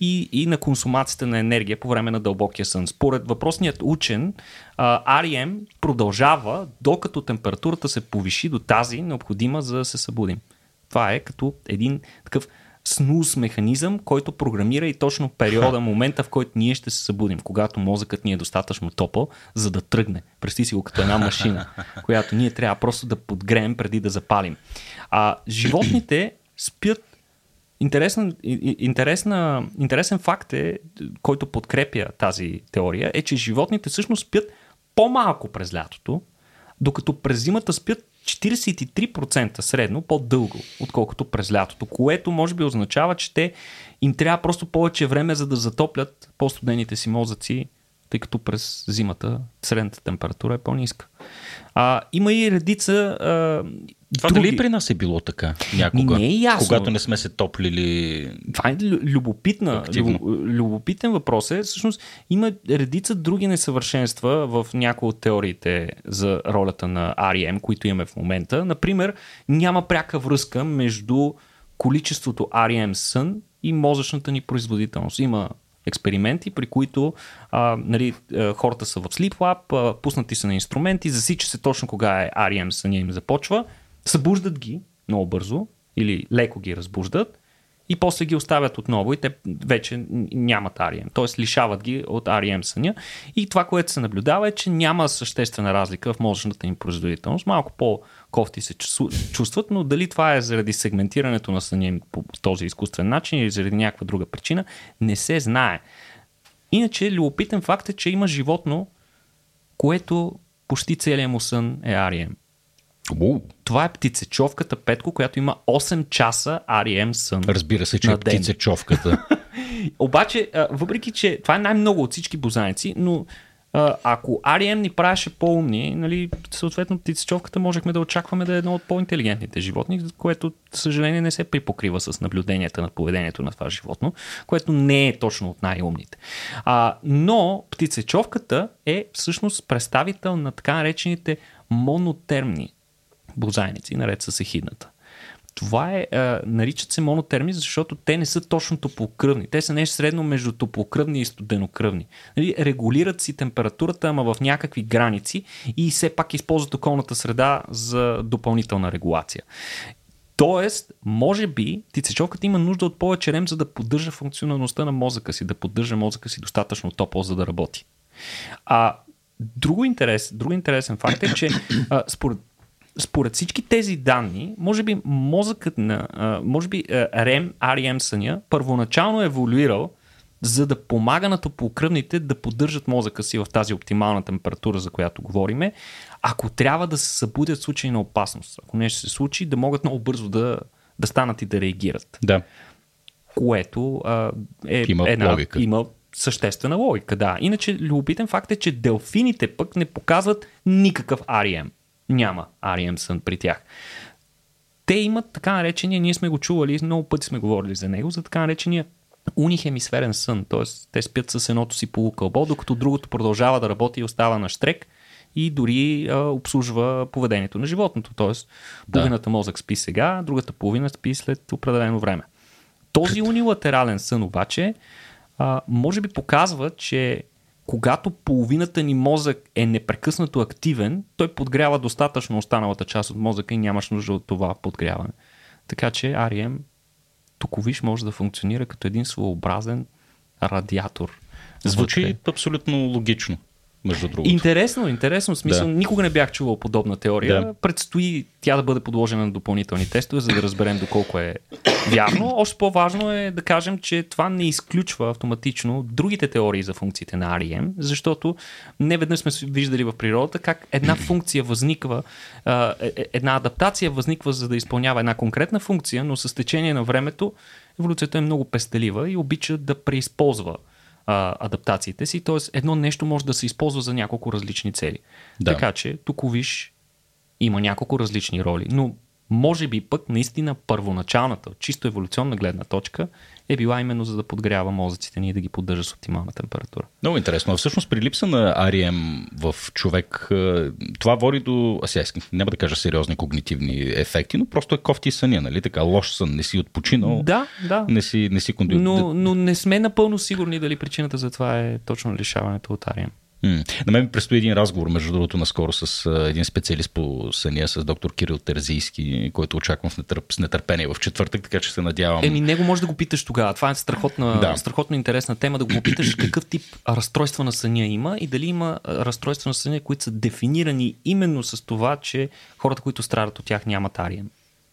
и, и на консумацията на енергия по време на дълбокия сън. Според въпросният учен, REM продължава докато температурата се повиши до тази необходима за да се събудим. Това е като един такъв снус механизъм, който програмира и точно периода, момента, в който ние ще се събудим, когато мозъкът ни е достатъчно топъл, за да тръгне. Представи си го като една машина, която ние трябва просто да подгреем преди да запалим. А животните спят Интересна, интересна, интересен факт е, който подкрепя тази теория, е, че животните всъщност спят по-малко през лятото, докато през зимата спят 43% средно по-дълго, отколкото през лятото, което може би означава, че те им трябва просто повече време за да затоплят по-студените си мозъци, тъй като през зимата средната температура е по-ниска. А, има и редица а, това други... дали при нас е било така някога? Не е ясно. Когато не сме се топлили. Това е любопитна, люб, любопитен въпрос е. Всъщност има редица други несъвършенства в някои от теориите за ролята на REM, които имаме в момента. Например, няма пряка връзка между количеството REM сън и мозъчната ни производителност. Има експерименти, при които а, нали, хората са в Sleep Lab, пуснати са на инструменти, засича се точно кога е REM съня им започва събуждат ги много бързо или леко ги разбуждат и после ги оставят отново и те вече нямат REM, т.е. лишават ги от REM съня и това, което се наблюдава е, че няма съществена разлика в мозъчната им производителност. Малко по-кофти се чувстват, но дали това е заради сегментирането на съня им по този изкуствен начин или заради някаква друга причина, не се знае. Иначе любопитен факт е, че има животно, което почти целият му сън е REM. У. Това е птицечовката Петко, която има 8 часа REM сън. Разбира се, че е птицечовката. Обаче, въпреки, че това е най-много от всички бозайци, но ако REM ни правеше по-умни, нали, съответно птицечовката можехме да очакваме да е едно от по-интелигентните животни, което, съжаление, не се припокрива с наблюденията на поведението на това животно, което не е точно от най-умните. А, но птицечовката е всъщност представител на така наречените монотермни бозайници, наред с ехидната. Това е, а, наричат се монотерми, защото те не са точно топлокръвни. Те са нещо средно между топлокръвни и студенокръвни. Нали, регулират си температурата, ама в някакви граници и все пак използват околната среда за допълнителна регулация. Тоест, може би, тицечовката има нужда от повече рем, за да поддържа функционалността на мозъка си, да поддържа мозъка си достатъчно топъл, за да работи. А друго, интерес, друго интересен факт е, че а, според според всички тези данни, може би мозъкът на, може би REM, REM съня, първоначално е еволюирал, за да помага на топлокръвните да поддържат мозъка си в тази оптимална температура, за която говориме, ако трябва да се събудят в случай на опасност. Ако нещо се случи, да могат много бързо да, да станат и да реагират. Да. Което а, е има една, логика. има съществена логика, да. Иначе любопитен факт е, че делфините пък не показват никакъв REM. Няма REM сън при тях. Те имат така наречения, ние сме го чували, много пъти сме говорили за него, за така наречения унихемисферен сън, т.е. те спят с едното си полукълбо, докато другото продължава да работи и остава на штрек и дори а, обслужва поведението на животното. Т.е. половината мозък спи сега, другата половина спи след определено време. Този унилатерален сън обаче а, може би показва, че когато половината ни мозък е непрекъснато активен, той подгрява достатъчно останалата част от мозъка и нямаш нужда от това подгряване. Така че REM токовиш може да функционира като един своеобразен радиатор. Звучи вътре. абсолютно логично, между другото. Интересно, интересно. В смисъл, Да. никога не бях чувал подобна теория. Да. Предстои тя да бъде подложена на допълнителни тестове, за да разберем доколко е вярно. Още по-важно е да кажем, че това не изключва автоматично другите теории за функциите на REM, защото не веднъж сме виждали в природата как една функция възниква, е- е- една адаптация възниква за да изпълнява една конкретна функция, но с течение на времето еволюцията е много пестелива и обича да преизползва а, адаптациите си, т.е. едно нещо може да се използва за няколко различни цели. Да. Така че тук виж има няколко различни роли, но може би пък наистина първоначалната, чисто еволюционна гледна точка е била именно за да подгрява мозъците ни и да ги поддържа с оптимална температура. Много интересно. А всъщност при липса на REM в човек, е, това води до, а сега няма да кажа сериозни когнитивни ефекти, но просто е кофти съня, нали? Така, лош сън, не си отпочинал, Да, да. не си, не си конди... Но, но не сме напълно сигурни дали причината за това е точно лишаването от Арием. На мен ми предстои един разговор, между другото, наскоро с един специалист по съня, с доктор Кирил Терзийски, който очаквам с, нетърп, с нетърпение в четвъртък, така че се надявам. Еми, него може да го питаш тогава. Това е страхотна, Да. страхотно интересна тема, да го попиташ какъв тип разстройства на съня има и дали има разстройства на съня, които са дефинирани именно с това, че хората, които страдат от тях, нямат арием.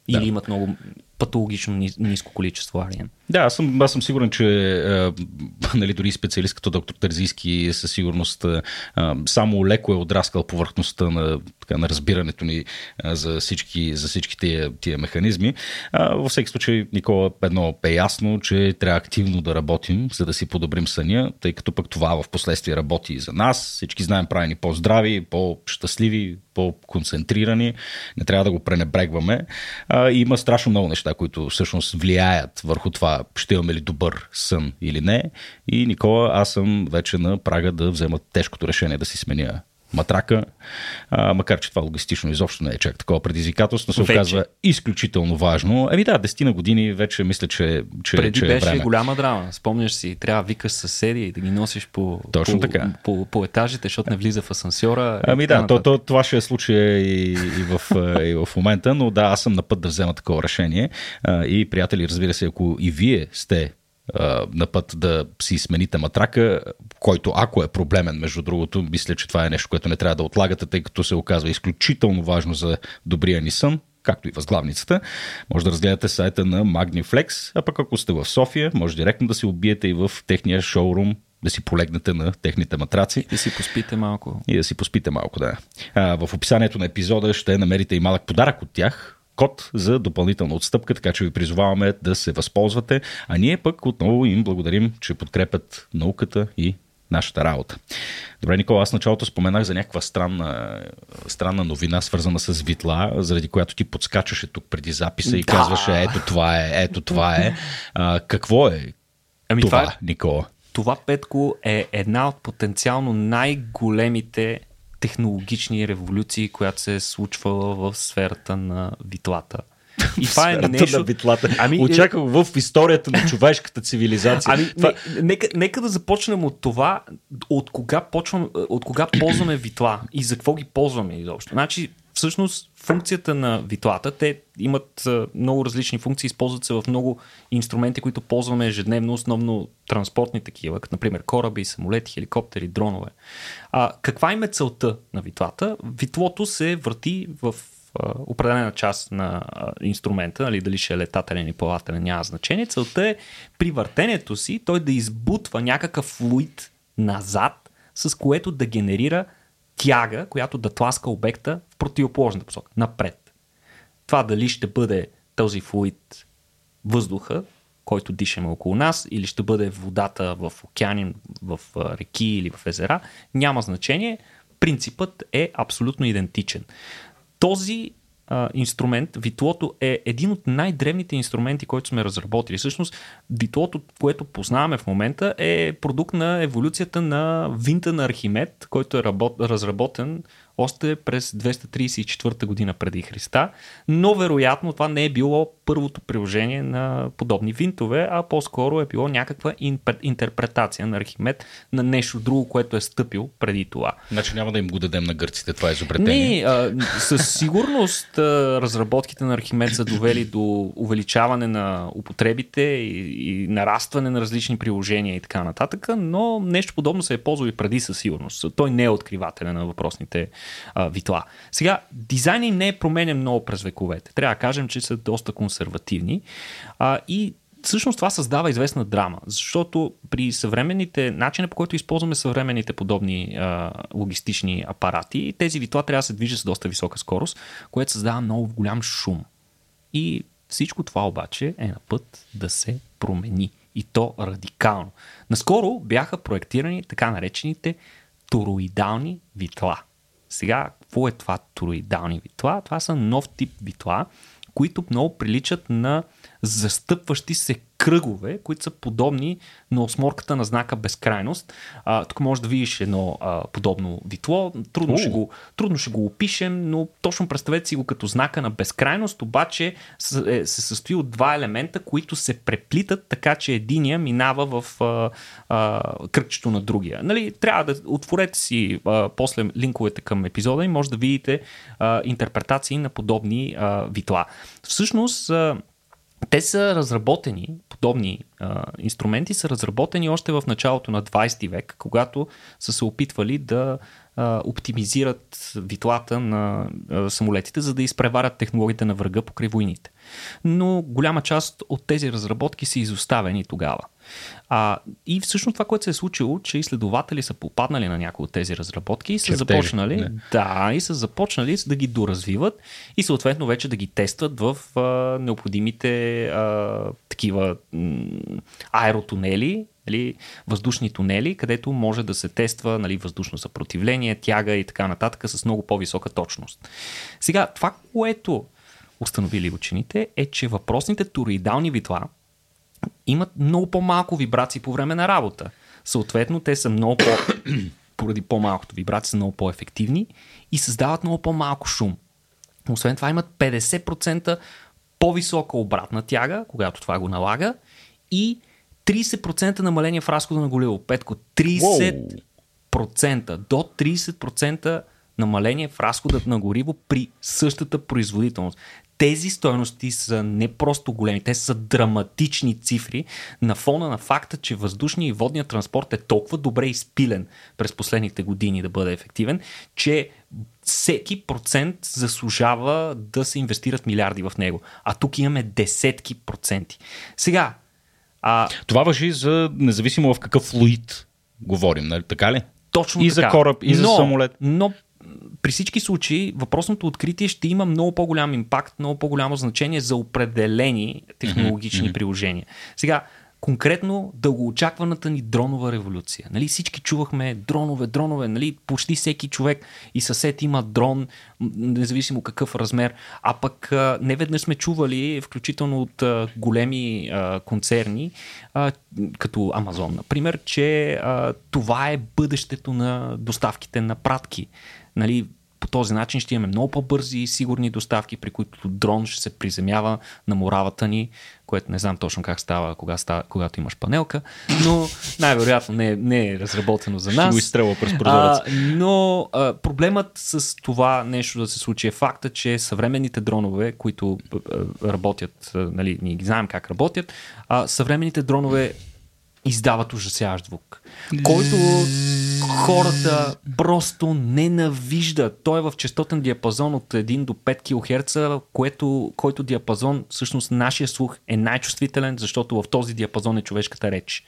Или Да. имат много патологично ниско количество арием. Да, аз съм, аз съм сигурен, че а, нали, дори специалист като доктор Терзийски със сигурност а, само леко е отраскал повърхността на, така, на разбирането ни а, за всички, за всички тия, тия механизми. А, във всеки случай, Никола, едно е ясно, че трябва активно да работим, за да си подобрим съня, тъй като пък това в последствие работи и за нас. Всички знаем, прави ни по-здрави, по-щастливи, по-концентрирани. Не трябва да го пренебрегваме. А, има страшно много неща, които всъщност влияят върху това, ще имаме ли добър сън или не. И Никола, аз съм вече на прага да взема тежкото решение да си сменя матрака, а, макар че това логистично изобщо не е чак такова предизвикателство, се Вече. оказва изключително важно. Еми да, 10 на години вече мисля, че, че, Преди че е беше време. голяма драма. Спомняш си, трябва викаш съседи и да ги носиш по, Точно по, така. По, по, етажите, защото не влиза в асансьора. Ами да, то, то, това ще е случая и, и, в, а, и в момента, но да, аз съм на път да взема такова решение. И, приятели, разбира се, ако и вие сте на път да си смените матрака, който ако е проблемен, между другото, мисля, че това е нещо, което не трябва да отлагате, тъй като се оказва изключително важно за добрия ни сън, както и възглавницата. Може да разгледате сайта на Magniflex, а пък ако сте в София, може директно да се убиете и в техния шоурум, да си полегнете на техните матраци И си поспите малко. и да си поспите малко, да. А, в описанието на епизода ще намерите и малък подарък от тях, код за допълнителна отстъпка, така че ви призоваваме да се възползвате, а ние пък отново им благодарим, че подкрепят науката и нашата работа. Добре, Никола, аз началото споменах за някаква странна, странна новина, свързана с Витла, заради която ти подскачаше тук преди записа и Да. казваше ето това е, ето това е. А, какво е Ами това, това е Никола? Това, Петко, е една от потенциално най-големите технологични революции, която се е случвала в сферата на витлата. И това е нещо... на битлата. Ами, Ами, Очаквах в историята на човешката цивилизация. Ами, това... не, нека, нека да започнем от това, от кога, почвам, от кога ползваме витла и за какво ги ползваме изобщо. Значи, всъщност функцията на витлата, те имат много различни функции, използват се в много инструменти, които ползваме ежедневно, основно транспортни такива, като например кораби, самолети, хеликоптери, дронове. А, каква им е целта на витлата? Витлото се върти в определена част на инструмента, нали, дали ще е летателен или плавателен, няма значение. Целта е при въртенето си той да избутва някакъв флуид назад, с което да генерира тяга, която да тласка обекта в противоположната посока, напред. Това дали ще бъде този флуид въздуха, който дишаме около нас, или ще бъде водата в океани, в реки или в езера, няма значение. Принципът е абсолютно идентичен. Този а, инструмент, витлото е един от най-древните инструменти, който сме разработили. Всъщност, витлото, което познаваме в момента, е продукт на еволюцията на винта на Архимед, който е работ, разработен още през 234 година преди Христа, но вероятно това не е било първото приложение на подобни винтове, а по-скоро е било някаква интерпретация на Архимед на нещо друго, което е стъпил преди това. Значи няма да им го дадем на гърците, това е изобретение. Не, а, със сигурност а, разработките на Архимед са довели до увеличаване на употребите и, и нарастване на различни приложения и така нататък, но нещо подобно се е ползвало и преди със сигурност. Той не е откривателен на въпросните а, витла. Сега, дизайна им не е променен много през вековете. Трябва да кажем, че са доста консервативни а, и всъщност това създава известна драма, защото при съвременните, начина по който използваме съвременните подобни а, логистични апарати, тези витла трябва да се движат с доста висока скорост, което създава много голям шум. И всичко това обаче е на път да се промени. И то радикално. Наскоро бяха проектирани така наречените тороидални витла. Сега, какво е това тороидални витла? Това са нов тип витла, които много приличат на застъпващи се кръгове, които са подобни на осморката на знака безкрайност. А, тук може да видиш едно а, подобно витло. Трудно ще, го, трудно ще го опишем, но точно представете си го като знака на безкрайност, обаче се, се състои от два елемента, които се преплитат така, че единия минава в а, а, кръгчето на другия. Нали, трябва да отворете си а, после линковете към епизода и може да видите а, интерпретации на подобни а, витла. Всъщност, а, те са разработени, подобни а, инструменти са разработени още в началото на 20 век, когато са се опитвали да а, оптимизират витлата на а, самолетите, за да изпреварят технологиите на врага покрай войните. Но голяма част от тези разработки са изоставени тогава. А, и всъщност това, което се е случило, че изследователи са попаднали на някои от тези разработки и са Чертежи, започнали, не. да, и са започнали да ги доразвиват и съответно вече да ги тестват в а, необходимите а, такива м, аеротунели, нали, въздушни тунели, където може да се тества нали, въздушно съпротивление, тяга и така нататък с много по-висока точност. Сега, това, което установили учените, е, че въпросните тороидални витла имат много по-малко вибрации по време на работа. Съответно, те са много по... поради по-малкото вибрации са много по-ефективни и създават много по-малко шум. Освен това имат 50% по-висока обратна тяга, когато това го налага и 30% намаление в разхода на гориво. Петко, 30% wow. до 30% намаление в разходът на гориво при същата производителност тези стоености са не просто големи, те са драматични цифри на фона на факта, че въздушния и водния транспорт е толкова добре изпилен през последните години да бъде ефективен, че всеки процент заслужава да се инвестират милиарди в него. А тук имаме десетки проценти. Сега. А... Това въжи за независимо в какъв флуид говорим, нали? така ли? Точно и така. за кораб, и но, за самолет. Но при всички случаи въпросното откритие ще има много по-голям импакт, много по-голямо значение за определени технологични mm-hmm. приложения. Сега, конкретно дългоочакваната ни дронова революция. Нали, всички чувахме дронове, дронове, нали, почти всеки човек и съсед има дрон, независимо какъв размер, а пък не веднъж сме чували, включително от големи концерни, като Амазон, например, че това е бъдещето на доставките на пратки. Нали, по този начин ще имаме много по-бързи и сигурни доставки, при които дрон ще се приземява на моравата ни, което не знам точно как става, кога става когато имаш панелка, но най-вероятно не, е, не е разработено за нас. Ще го изстрелва през прозореца. но а, проблемът с това нещо да се случи е факта, че съвременните дронове, които а, работят, а, нали, ние ги знаем как работят, а, съвременните дронове издават ужасяващ звук, който хората просто ненавиждат. Той е в частотен диапазон от 1 до 5 кГц, което, който диапазон, всъщност нашия слух е най-чувствителен, защото в този диапазон е човешката реч.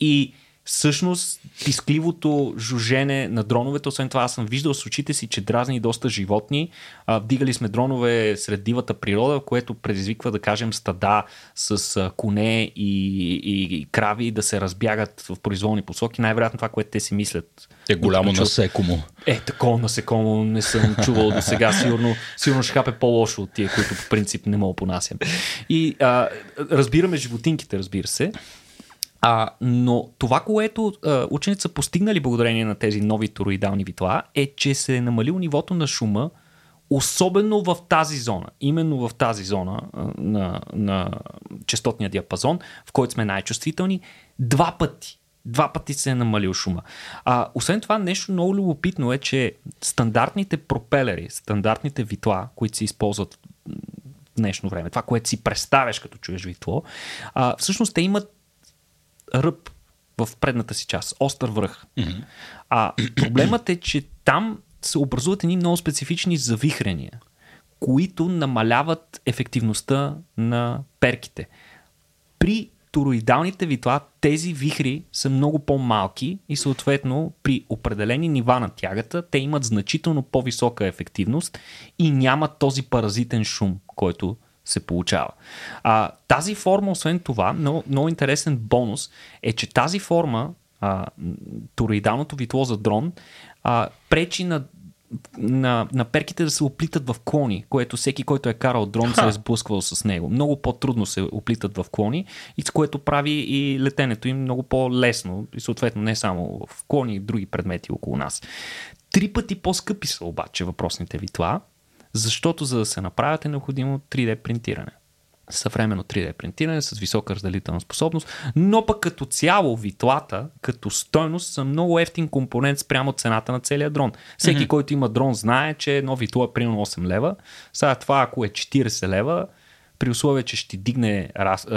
И всъщност пискливото жужене на дроновете, освен това аз съм виждал с очите си, че дразни доста животни. А, вдигали сме дронове сред дивата природа, което предизвиква, да кажем, стада с а, коне и, и, и крави да се разбягат в произволни посоки. Най-вероятно това, което те си мислят. Е голямо насекомо. Е, такова насекомо не съм чувал до сега. Сигурно, сигурно ще хапе по-лошо от тия, които по принцип не мога понасям. И а, разбираме животинките, разбира се. А, но това, което а, ученици са постигнали благодарение на тези нови тороидални витла, е, че се е намалил нивото на шума, особено в тази зона, именно в тази зона а, на, на частотния диапазон, в който сме най-чувствителни, два пъти. Два пъти се е намалил шума. А, освен това, нещо много любопитно е, че стандартните пропелери, стандартните витла, които се използват в днешно време, това, което си представяш като чуеш витло, а, всъщност те имат ръб в предната си част, остър връх. Mm-hmm. А проблемът е, че там се образуват едни много специфични завихрения, които намаляват ефективността на перките. При тороидалните витла тези вихри са много по-малки и съответно при определени нива на тягата те имат значително по-висока ефективност и нямат този паразитен шум, който се получава. А, тази форма, освен това, много, много интересен бонус е, че тази форма, а, тороидалното витло за дрон, а, пречи на на, на перките да се оплитат в клони, което всеки, който е карал дрон, се е сблъсквал с него. Много по-трудно се оплитат в клони, и с което прави и летенето им много по-лесно, и съответно не само в клони, и други предмети около нас. Три пъти по-скъпи са обаче въпросните витла, защото за да се направят е необходимо 3D принтиране. Съвременно 3D принтиране с висока разделителна способност, но пък като цяло витлата, като стойност, са много ефтин компонент спрямо цената на целия дрон. Всеки, mm-hmm. който има дрон, знае, че едно витло е примерно 8 лева. Сега това, ако е 40 лева, при условие, че ще дигне,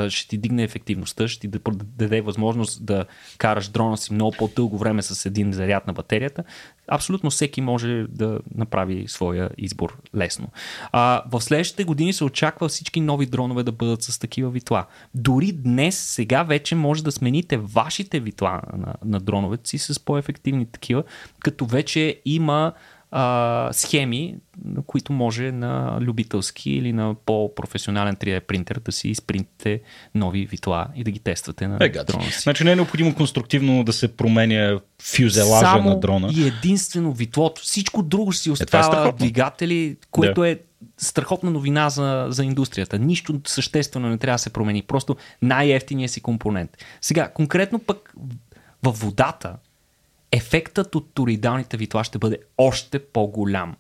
ще ти дигне ефективността, ще ти даде възможност да караш дрона си много по-дълго време с един заряд на батерията, абсолютно всеки може да направи своя избор лесно. А, в следващите години се очаква всички нови дронове да бъдат с такива витла. Дори днес, сега вече може да смените вашите витла на, на дроновете си с по-ефективни такива, като вече има а, схеми, на които може на любителски или на по-професионален 3D принтер да си изпринтите нови витла и да ги тествате на Ега, дрона си. Значи не е необходимо конструктивно да се променя фюзелажа Само на дрона. и единствено витлото. Всичко друго си е, остава е двигатели, което да. е страхотна новина за, за индустрията. Нищо съществено не трябва да се промени. Просто най-ефтиният си компонент. Сега, конкретно пък във водата, ефектът от торидалните витла ще бъде още по-голям.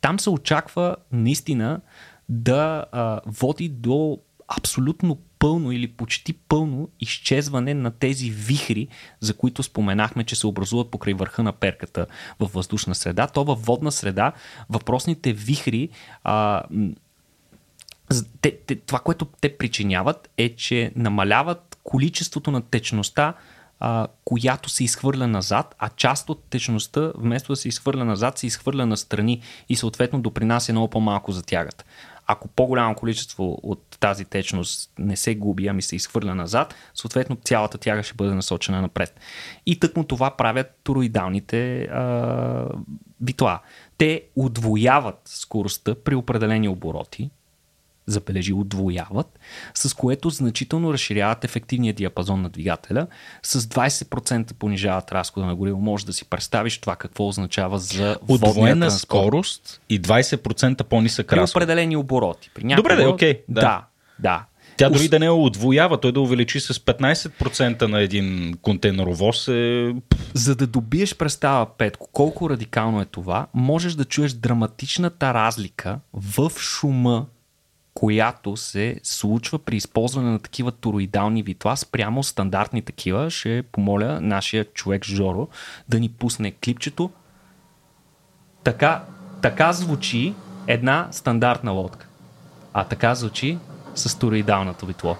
Там се очаква наистина да а, води до абсолютно пълно или почти пълно изчезване на тези вихри, за които споменахме, че се образуват покрай върха на перката във въздушна среда. То във водна среда въпросните вихри а, те, те, това, което те причиняват е, че намаляват количеството на течността а, която се изхвърля назад, а част от течността, вместо да се изхвърля назад, се изхвърля на страни и съответно допринася много по-малко за тягата. Ако по-голямо количество от тази течност не се губи, ами се изхвърля назад, съответно цялата тяга ще бъде насочена напред. И тъкмо това правят тороидалните а, битла. Те удвояват скоростта при определени обороти, забележи, отвояват, с което значително разширяват ефективния диапазон на двигателя, с 20% понижават разхода на гориво. Може да си представиш това какво означава за Отвоена скорост и 20% по-нисък разход. При определени обороти. При Добре, да, окей. Okay, да. да, да. Тя дори да не отвоява, той да увеличи с 15% на един контейнеровоз е... За да добиеш представа, Петко, колко радикално е това, можеш да чуеш драматичната разлика в шума, която се случва при използване на такива тороидални витла спрямо стандартни такива. Ще помоля нашия човек Жоро да ни пусне клипчето. Така, така звучи една стандартна лодка. А така звучи с тороидалното витло.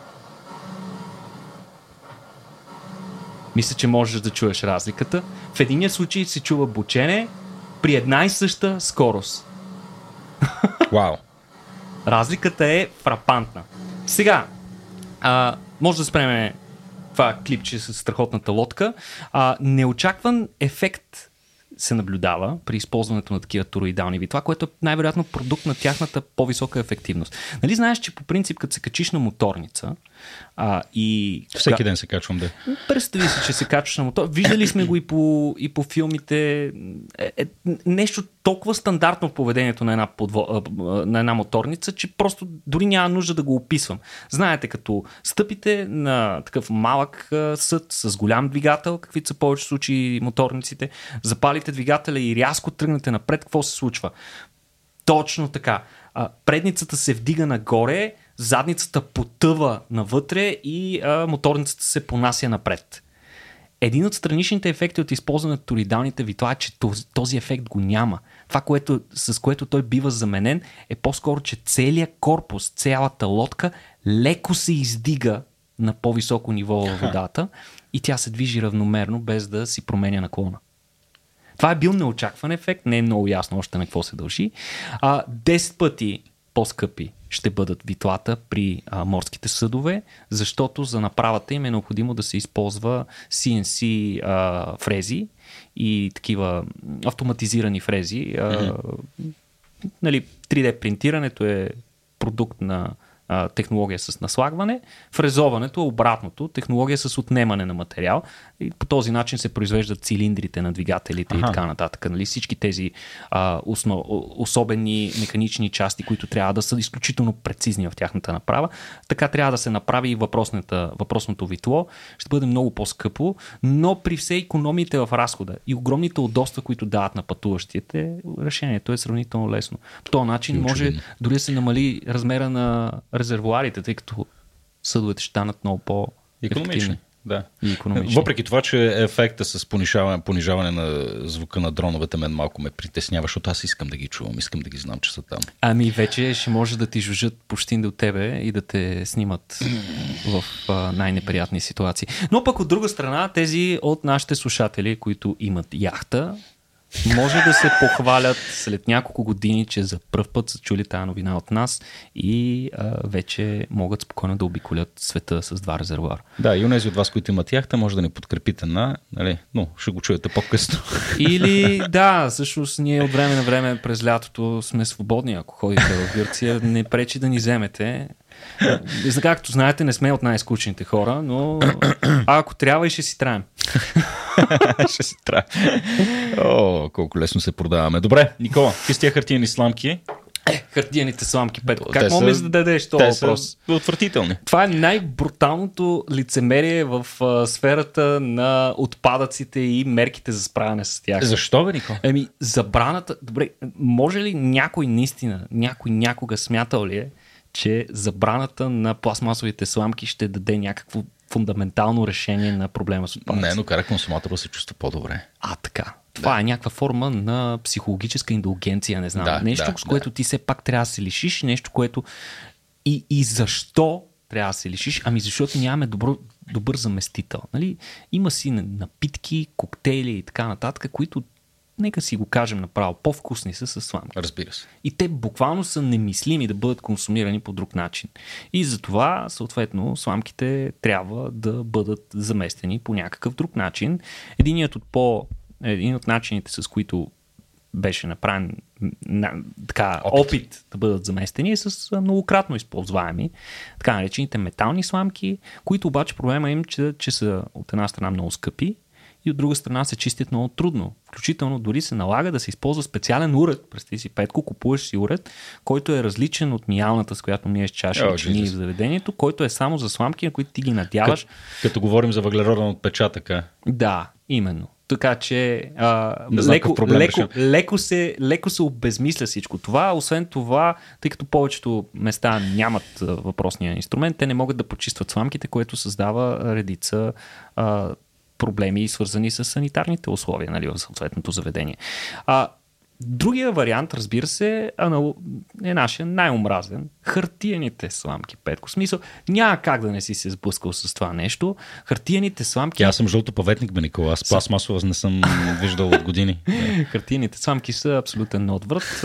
Мисля, че можеш да чуеш разликата. В единия случай се чува бучене при една и съща скорост. Вау. Разликата е фрапантна. Сега, а, може да спреме това клипче с страхотната лодка. А, неочакван ефект се наблюдава при използването на такива тороидални витла, което е най-вероятно продукт на тяхната по-висока ефективност. Нали знаеш, че по принцип, като се качиш на моторница а, и... Всеки ден се качвам, да. Представи си, че се качваш на мотор. Виждали сме го и по, и по филмите. Е, е, нещо толкова стандартно в поведението на една, подво... на една моторница, че просто дори няма нужда да го описвам. Знаете, като стъпите на такъв малък съд с голям двигател, каквито са повече случаи моторниците, запалите двигателя и рязко тръгнете напред, какво се случва? Точно така. предницата се вдига нагоре, задницата потъва навътре и а, моторницата се понася напред. Един от страничните ефекти от използването на торидалните витла е, че този, този ефект го няма. Това, което, с което той бива заменен, е по-скоро, че целият корпус, цялата лодка леко се издига на по-високо ниво във водата и тя се движи равномерно, без да си променя наклона. Това е бил неочакван ефект, не е много ясно още на какво се дължи. А, 10 пъти по-скъпи ще бъдат витлата при а, морските съдове, защото за направата им е необходимо да се използва CNC а, фрези и такива автоматизирани фрези. А, mm-hmm. нали, 3D принтирането е продукт на а, технология с наслагване. Фрезоването е обратното, технология с отнемане на материал. И по този начин се произвеждат цилиндрите на двигателите ага. и така нататък. Нали? Всички тези а, основ, особени механични части, които трябва да са изключително прецизни в тяхната направа. Така трябва да се направи и въпросното витло. Ще бъде много по-скъпо, но при все економите в разхода и огромните удобства, които дават на пътуващите, решението е сравнително лесно. По този начин може дори да се намали размера на резервуарите, тъй като съдовете ще станат много по економични. Да. И економични. Въпреки това, че ефекта с понижаване, понижаване на звука на дроновете мен малко ме притеснява, защото аз искам да ги чувам, искам да ги знам, че са там. Ами вече ще може да ти жужат почти до тебе и да те снимат в а, най-неприятни ситуации. Но пък от друга страна, тези от нашите слушатели, които имат яхта, може да се похвалят след няколко години, че за първ път са чули тази новина от нас и а, вече могат спокойно да обиколят света с два резервуара. Да, и унези от вас, които имат яхта, може да ни подкрепите на, нали, но ще го чуете по-късно. Или, да, всъщност ние от време на време през лятото сме свободни, ако ходите в Гърция, не пречи да ни вземете. За както знаете, не сме от най-скучните хора, но а ако трябва и ще си траем. ще си траем. О, колко лесно се продаваме. Добре, Никола, какви сте хартияни сламки? Е, хартияните сламки, Петко. Как мога да дадеш този въпрос? Са отвратителни. Това е най-бруталното лицемерие в а, сферата на отпадъците и мерките за справяне с тях. Защо, бе, Нико? Еми, забраната... Добре, може ли някой наистина, някой някога смятал ли е, че забраната на пластмасовите сламки ще даде някакво фундаментално решение на проблема с отпадъци. Не, но кара консуматора се чувства по-добре. А, така. Това да. е някаква форма на психологическа индулгенция, не знам. Да, нещо, да, с което да. ти все пак трябва да се лишиш, нещо, което... И, и защо трябва да се лишиш? Ами защото нямаме добро, добър заместител. Нали? Има си напитки, коктейли и така нататък, които нека си го кажем направо, по-вкусни са с сламки. Разбира се. И те буквално са немислими да бъдат консумирани по друг начин. И затова, съответно, сламките трябва да бъдат заместени по някакъв друг начин. Единият от по... Един от начините, с които беше направен на, така, опит. опит да бъдат заместени е с многократно използваеми, така наречените метални сламки, които обаче проблема им, че, че са от една страна много скъпи и от друга страна се чистят много трудно. Включително дори се налага да се използва специален уред. Представи си, Петко, купуваш си уред, който е различен от миялната, с която миеш чаша О, и чини в заведението, който е само за сламки, на които ти ги надяваш. Като, като говорим за въглероден отпечатък, а? Да, именно. Така че а, леко, проблем леко, решим. леко, се, леко се обезмисля всичко това. Освен това, тъй като повечето места нямат въпросния инструмент, те не могат да почистват сламките, което създава редица а, проблеми, свързани с санитарните условия нали, в съответното заведение. А, Другия вариант, разбира се, е нашия най-омразен. Хартияните сламки, Петко. В смисъл, няма как да не си се сблъскал с това нещо. Хартияните сламки... Аз съм жълто паветник, бе, Никола. Аз пластмасова не съм виждал от години. Хартийните сламки са абсолютен отврат.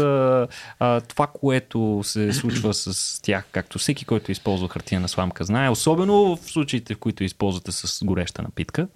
Това, което се случва с тях, както всеки, който използва хартияна сламка знае, особено в случаите, в които използвате с гореща напитка,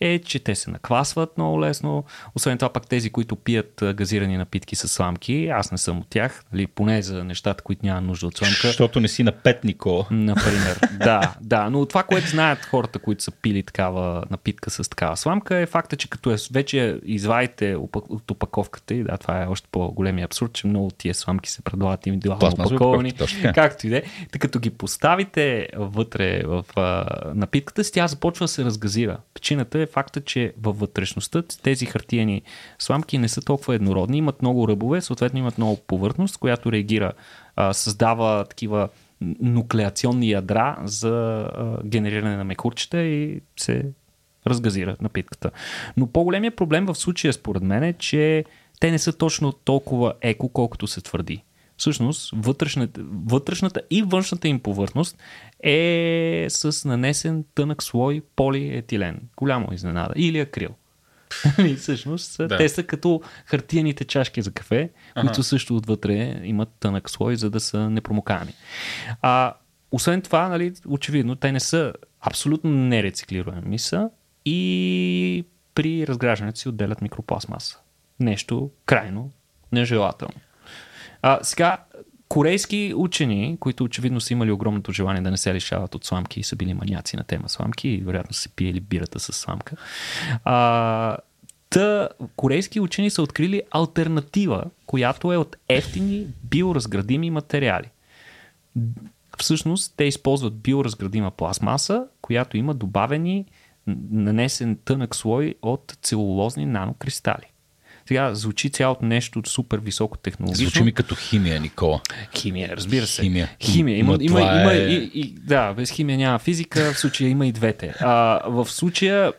е, че те се наквасват много лесно. Освен това, пак тези, които пият газирани напитки с сламки, аз не съм от тях, нали, поне за нещата, които няма нужда от сламка. Защото не си на пет, Никола. Например. да, да, но това, което знаят хората, които са пили такава напитка с такава сламка, е факта, че като е вече извадите от опаковката и да, това е още по-големия абсурд, че много тия сламки се предлагат индивидуално опаковани. Както и да е. Като ги поставите вътре в а, напитката си, тя започва да се разгазира. Причината е факта, че във вътрешността тези хартияни сламки не са толкова еднородни, имат много ръбове, съответно имат много повърхност, която реагира, а, създава такива нуклеационни ядра за а, генериране на мекурчета и се разгазира напитката. Но по-големият проблем в случая според мен е, че те не са точно толкова еко, колкото се твърди. Всъщност, вътрешната, вътрешната и външната им повърхност е с нанесен тънък слой полиетилен. Голямо изненада. Или акрил. И всъщност да. те са като хартияните чашки за кафе, Ага. които също отвътре имат тънък слой, за да са непромокаеми. А, освен това, нали, очевидно, те не са абсолютно нерециклируеми са и при разграждането си отделят микропластмаса. Нещо крайно нежелателно. А, сега, корейски учени, които очевидно са имали огромното желание да не се лишават от сламки и са били маняци на тема сламки и вероятно са пиели бирата с сламка, а, Та, корейски учени са открили альтернатива, която е от ефтини биоразградими материали. Всъщност, те използват биоразградима пластмаса, която има добавени нанесен тънък слой от целулозни нанокристали. Сега звучи цялото нещо супер високо технологично. Звучи ми като химия, Никола. Химия, разбира се. Химия. Химия. Има, Ма има, има, е- и, и, да, без химия няма физика, в случая има и двете. А, в случая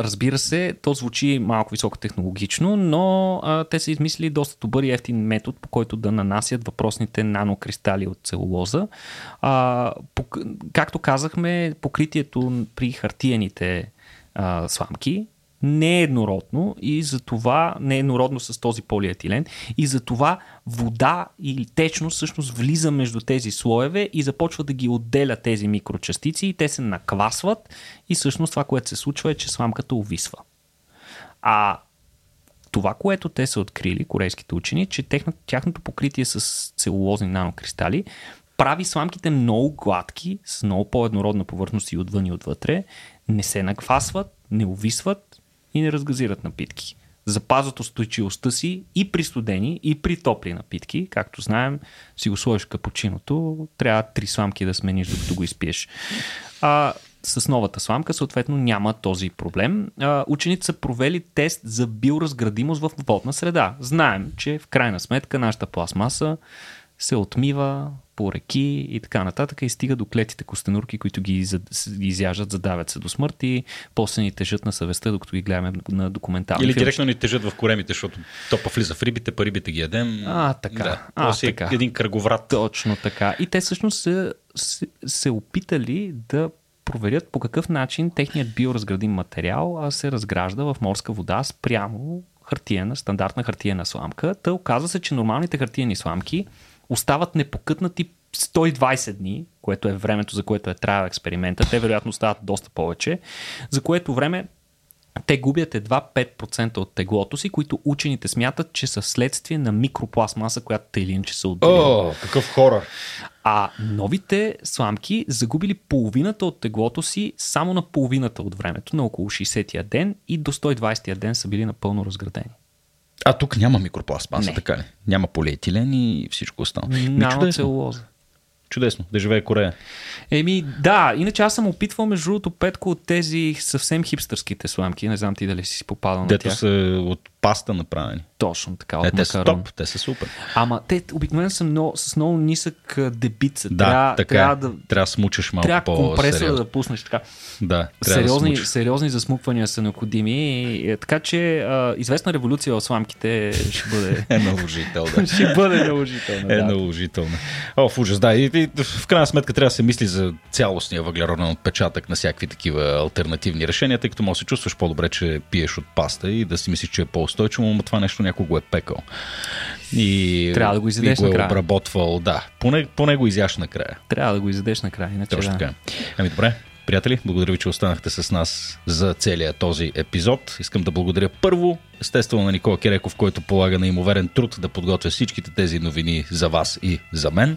разбира се, то звучи малко високотехнологично, но а, те са измислили доста добър и ефтин метод, по който да нанасят въпросните нанокристали от целулоза. А, по, както казахме, покритието при хартияните а, сламки не е еднородно и за това не е еднородно с този полиетилен и за това вода или течност всъщност влиза между тези слоеве и започва да ги отделя тези микрочастици и те се наквасват и всъщност това, което се случва е, че сламката увисва. А това, което те са открили, корейските учени, че тяхното покритие с целулозни нанокристали прави сламките много гладки, с много по-еднородна повърхност и отвън и отвътре, не се наквасват, не увисват и не разгазират напитки. Запазват устойчивостта си и при студени, и при топли напитки. Както знаем, си го сложиш капучиното, трябва три сламки да смениш, докато го изпиеш. А, с новата сламка, съответно, няма този проблем. А, учените са провели тест за биоразградимост в водна среда. Знаем, че в крайна сметка нашата пластмаса се отмива по реки и така нататък и стига до клетите костенурки, които ги изяжат, задавят се до смърт и после ни тежат на съвестта, докато ги гледаме на документални Или директно ни тежат в коремите, защото топа влиза в рибите, па рибите ги ядем. А, така. Да. А, е така. един кръговрат. Точно така. И те всъщност са се, се опитали да проверят по какъв начин техният биоразградим материал а, се разгражда в морска вода спрямо хартиена, стандартна хартиена сламка. Та оказва се, че нормалните хартиени сламки остават непокътнати 120 дни, което е времето, за което е трябвал експеримента. Те вероятно остават доста повече, за което време те губят едва 5% от теглото си, които учените смятат, че са следствие на микропластмаса, която те или иначе са отделили. О, какъв хорър. А новите сламки загубили половината от теглото си само на половината от времето, на около 60-я ден и до 120-я ден са били напълно разградени. А тук няма микропластмаса, Не. така ли? Няма полиетилен и всичко останало. Ми, Няма чудесно. целулоза. Чудесно. Да живее Корея. Еми, да, иначе аз съм опитвал между другото Петко от тези съвсем хипстърските сламки. Не знам ти дали си попадал на Дето тях. са от паста направени. Точно така, Е, те са топ, те са супер. Ама те обикновено са много, с много нисък дебит. Да, трябва, така трябва е. да, Трябва да смучаш малко трябва компресора по-сериозно. да пуснеш така. Да, трябва Сериозни, да сериозни засмуквания са необходими. И, е, така че а, известна революция в сламките ще бъде, Е наложител, да. ще бъде наложителна. Е да. наложително. О, в ужас, да. И, и, в крайна сметка трябва да се мисли за цялостния въглероден отпечатък на всякакви такива альтернативни решения, тъй като може да се чувстваш по-добре, че пиеш от паста и да си мислиш, че е по-устойчиво, но това нещо някой го е пекал. И, Трябва да го изядеш и го е накрая. обработвал, да. Поне, поне го изяш накрая. Трябва да го изядеш накрая. Иначе Точно да. така. Ами добре, приятели, благодаря ви, че останахте с нас за целия този епизод. Искам да благодаря първо, естествено, на Никола Кереков, който полага неимоверен труд да подготвя всичките тези новини за вас и за мен.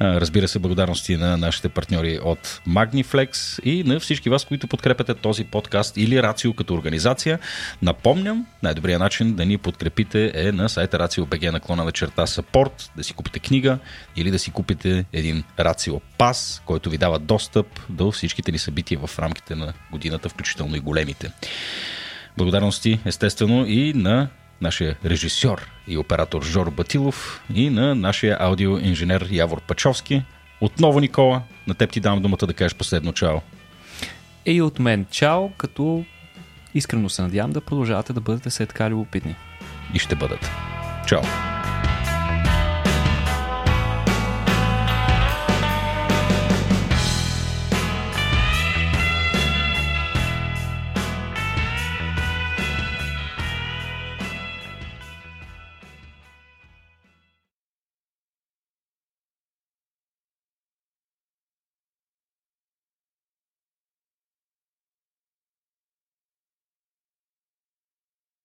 Разбира се, благодарности на нашите партньори от Magniflex и на всички вас, които подкрепяте този подкаст или Рацио като организация. Напомням, най-добрият начин да ни подкрепите е на сайта RACIO.BG наклона на черта support, да си купите книга или да си купите един Рацио пас, който ви дава достъп до всичките ни събития в рамките на годината, включително и големите. Благодарности, естествено, и на нашия режисьор и оператор Жор Батилов и на нашия аудиоинженер Явор Пачовски. Отново, Никола, на теб ти давам думата да кажеш последно чао. Е и от мен чао, като искрено се надявам да продължавате да бъдете все така любопитни. И ще бъдат. Чао!